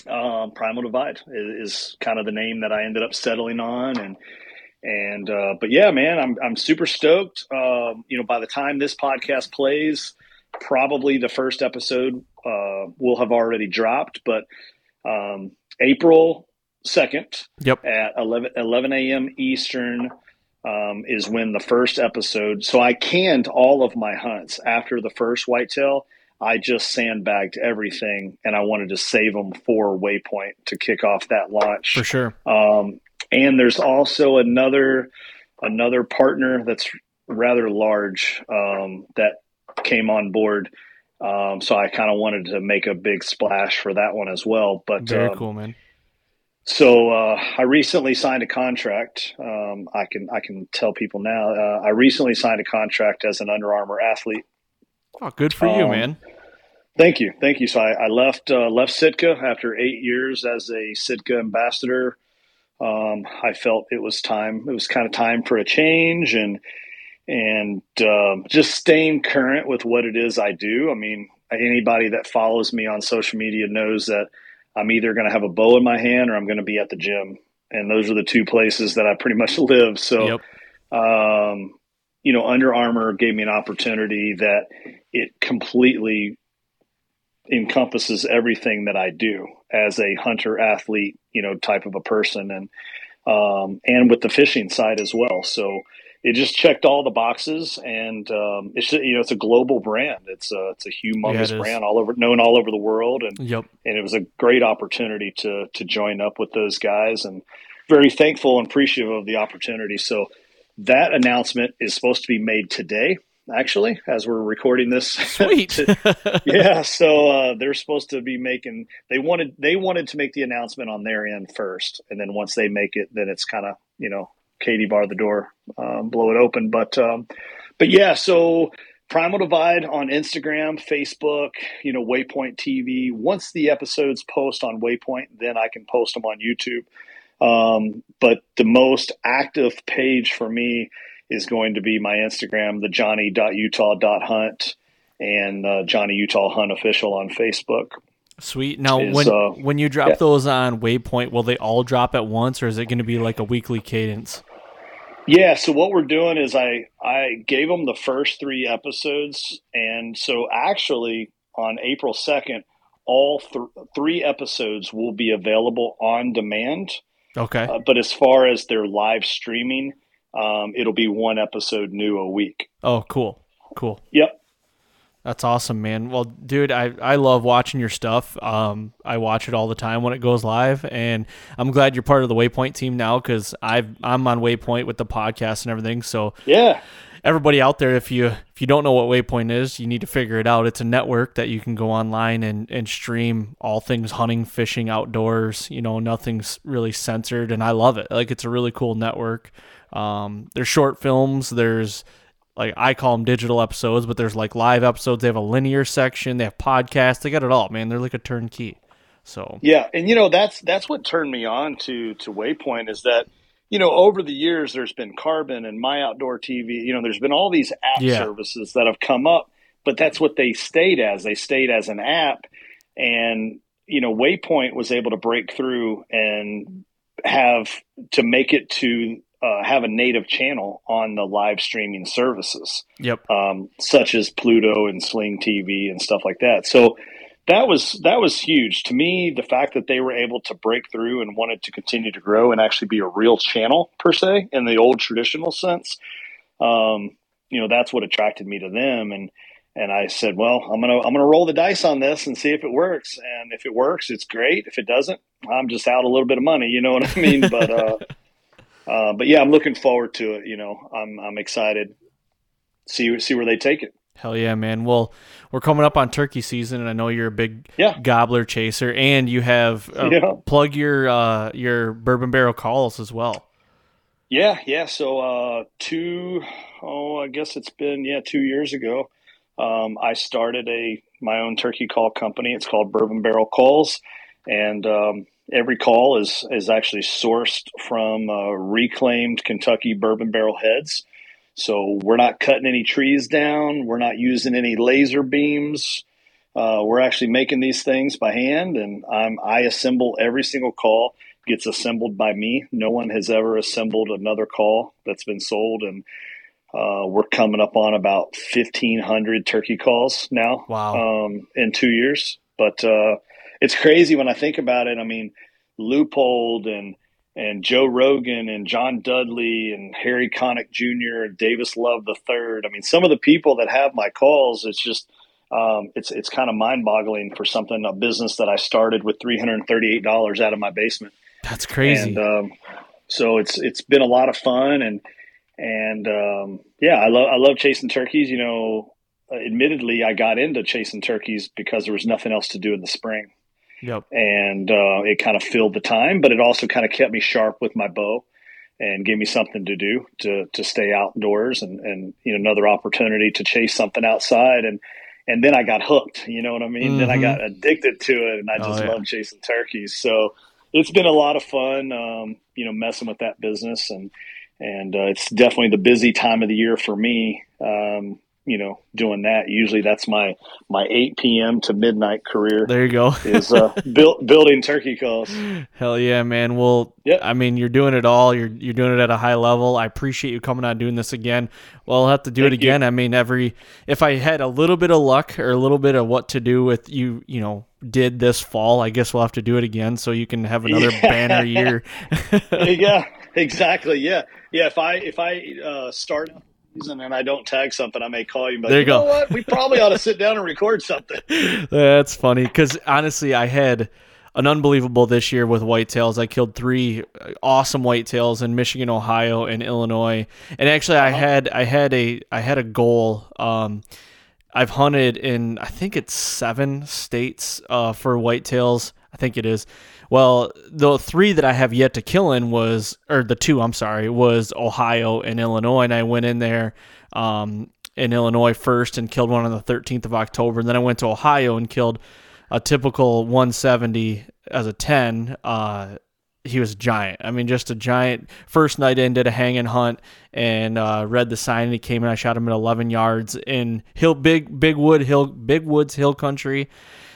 um, primal divide is, is kind of the name that i ended up settling on. And and uh, but yeah man i'm, I'm super stoked um, you know by the time this podcast plays probably the first episode uh, will have already dropped but um, april 2nd Yep. at 11, 11 a.m. Eastern um, is when the first episode. So I canned all of my hunts after the first whitetail. I just sandbagged everything, and I wanted to save them for Waypoint to kick off that launch. For sure. Um, and there's also another another partner that's rather large um, that came on board. Um, so I kind of wanted to make a big splash for that one as well. But Very um, cool, man. so uh, I recently signed a contract. Um, I can I can tell people now. Uh, I recently signed a contract as an Under Armour athlete. Oh, good for you, um, man. Thank you, thank you. So I, I left uh, left Sitka after eight years as a Sitka ambassador. Um, I felt it was time. It was kind of time for a change and and um, just staying current with what it is I do. I mean, anybody that follows me on social media knows that I'm either going to have a bow in my hand or I'm going to be at the gym, and those are the two places that I pretty much [LAUGHS] live. So Yep. um, you know, Under Armour gave me an opportunity that it completely encompasses everything that I do as a hunter athlete, you know, type of a person, and um, and with the fishing side as well. So it just checked all the boxes, and um, it's you know it's a global brand. It's a it's a humongous Yeah, it brand all over known all over the world, and Yep. and it was a great opportunity to to join up with those guys and very thankful and appreciative of the opportunity so that announcement is supposed to be made today actually as we're recording this. Sweet. [LAUGHS] yeah so uh, they're supposed to be making they wanted they wanted to make the announcement on their end first and then once they make it then it's kind of you know katie bar the door um, blow it open. But um, but yeah so primal divide on instagram facebook you know waypoint tv once the episodes post on waypoint then i can post them on youtube. Um, but the most active page for me is going to be my instagram the johnny.utah.hunt and uh, johnny utah hunt official on facebook Sweet. Now, Is, when uh, when you drop yeah. those on Waypoint, will they all drop at once, or is it going to be like a weekly cadence? Yeah, so what we're doing is I I gave them the first three episodes, and so actually on April second, all th- three episodes will be available on demand. Okay. Uh, but as far as their live streaming, um, it'll be one episode new a week. oh, cool. Cool. Yep. That's awesome, man. Well, dude, I, I love watching your stuff. Um, I watch it all the time when it goes live, and I'm glad you're part of the Waypoint team now because I've I'm on Waypoint with the podcast and everything. So Yeah. everybody out there, if you if you don't know what Waypoint is, you need to figure it out. It's a network that you can go online and and stream all things hunting, fishing, outdoors. You know, nothing's really censored, and I love it. Like it's a really cool network. Um, there's short films. There's like I call them digital episodes, but there's like live episodes. They have a linear section. They have podcasts. They got it all, man. They're like a turnkey. So Yeah, and you know that's that's what turned me on to to Waypoint is that you know over the years there's been Carbon and My Outdoor TV. You know, there's been all these app Yeah. services that have come up, but that's what they stayed as. They stayed as an app, and you know Waypoint was able to break through and have to make it to uh, have a native channel on the live streaming services yep, um, such as Pluto and Sling TV and stuff like that. So that was that was huge to me. The fact that they were able to break through and wanted to continue to grow and actually be a real channel per se in the old traditional sense, um, you know, that's what attracted me to them. And and I said, well, I'm gonna I'm gonna roll the dice on this and see if it works. And if it works, it's great. If it doesn't, I'm just out a little bit of money. You know what I mean? But uh, [LAUGHS] uh, but yeah, I'm looking forward to it. You know, I'm I'm excited. See see where they take it. hell yeah, man. Well, we're coming up on turkey season, and I know you're a big Yeah. gobbler chaser, and you have uh, Yeah. plug your uh, your bourbon barrel calls as well. Yeah, yeah. So uh, two, oh, I guess it's been yeah two years ago. Um, I started a my own turkey call company. It's called Bourbon Barrel Calls, and um, every call is is actually sourced from uh, reclaimed Kentucky bourbon barrel heads. So we're not cutting any trees down. We're not using any laser beams. Uh, we're actually making these things by hand, and I'm, I assemble every single call gets assembled by me. No one has ever assembled another call that's been sold, and uh, we're coming up on about fifteen hundred turkey calls now. Wow. Um, in two years, but uh, it's crazy when I think about it. I mean, Leupold and and Joe Rogan and John Dudley and Harry Connick Jr. and Davis Love the third. I mean, some of the people that have my calls, it's just um, it's it's kind of mind boggling for something a business that I started with three hundred and thirty eight dollars out of my basement. That's crazy. And um, so it's it's been a lot of fun and and um, yeah, I love I love chasing turkeys. You know, admittedly, I got into chasing turkeys because there was nothing else to do in the spring. Yep. And uh, it kind of filled the time, but it also kind of kept me sharp with my bow and gave me something to do to to stay outdoors and and you know another opportunity to chase something outside and and then I got hooked. You know what I mean? Mm-hmm. Then I mm-hmm. got addicted to it, and I just oh, yeah. love chasing turkeys. So it's been a lot of fun, um, you know, messing with that business, and and uh, it's definitely the busy time of the year for me. Um, you know, doing that. Usually, that's my my eight p.m. to midnight career. There you go. [LAUGHS] is uh, [LAUGHS] build, building turkey calls. Hell yeah, man. Well, yeah. I mean, you're doing it all. You're you're doing it at a high level. I appreciate you coming on doing this again. Well, I'll have to do Thank it again. You. I mean, every if I had a little bit of luck or a little bit of what to do with you, you know, did this fall, I guess we'll have to do it again so you can have another yeah. banner year. [LAUGHS] yeah, exactly. Yeah, yeah. If I if I uh, start and I don't tag something, I may call you. But there you, you go. what? We probably ought to [LAUGHS] sit down and record something. That's funny because honestly, I had an unbelievable this year with whitetails. I killed three awesome whitetails in Michigan, Ohio, and Illinois. And actually, uh-huh. I had I had a I had a goal. Um, I've hunted in I think it's seven states uh, for whitetails. I think it is. Well, the three that I have yet to kill in was, or the two, I'm sorry, was Ohio and Illinois. And I went in there um, in Illinois first and killed one on the 13th of October. And then I went to Ohio and killed a typical 170 as a 10. Uh, he was giant. I mean, just a giant. First night in, did a hang and hunt and uh, read the sign. And he came and I shot him at 11 yards in hill, big, big wood hill, big woods hill country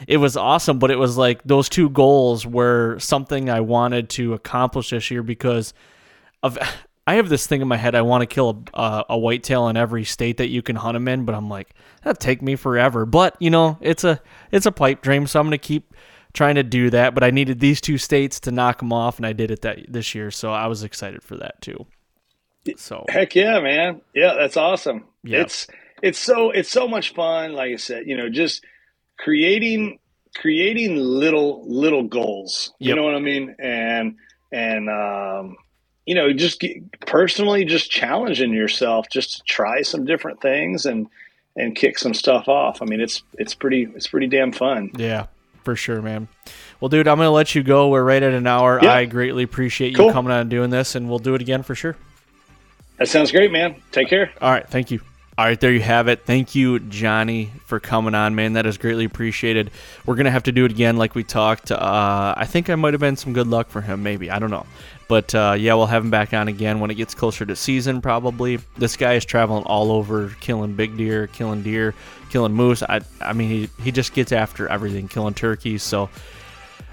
it was awesome, but it was like those two goals were something I wanted to accomplish this year because of [SIGHS] I have this thing in my head. I want to kill a, uh, a whitetail in every state that you can hunt them in, but I'm like that'd take me forever. But you know, it's a it's a pipe dream, so I'm gonna keep trying to do that. But I needed these two states to knock them off, and I did it that this year, so I was excited for that too. So heck yeah, man, yeah, that's awesome. Yeah. It's it's so it's so much fun. Like I said, you know, just creating creating little little goals. You know what I mean? And and um, you know, just get, personally, just challenging yourself, just to try some different things and and kick some stuff off. I mean, it's it's pretty it's pretty damn fun. Yeah, for sure, man. Well, dude, I'm gonna let you go. We're right at an hour. Yeah. I greatly appreciate you cool. coming on and doing this, and we'll do it again for sure. That sounds great, man. Take care. All right, thank you. All right, there you have it. Thank you, Johnny, for coming on, man. That is greatly appreciated. We're gonna have to do it again, like we talked. Uh, I think I might have been some good luck for him, maybe. I don't know, but uh, yeah, we'll have him back on again when it gets closer to season, probably. This guy is traveling all over, killing big deer, killing deer, killing moose. I, I mean, he he just gets after everything, killing turkeys. So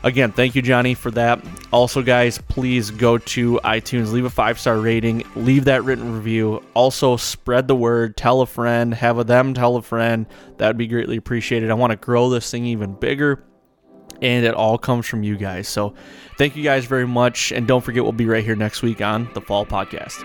Again, thank you, Johnny, for that. Also, guys, please go to iTunes, leave a five star rating, leave that written review. Also, spread the word, tell a friend, have them tell a friend. That would be greatly appreciated. I want to grow this thing even bigger, and it all comes from you guys. So, thank you guys very much. And don't forget, we'll be right here next week on the Fall Podcast.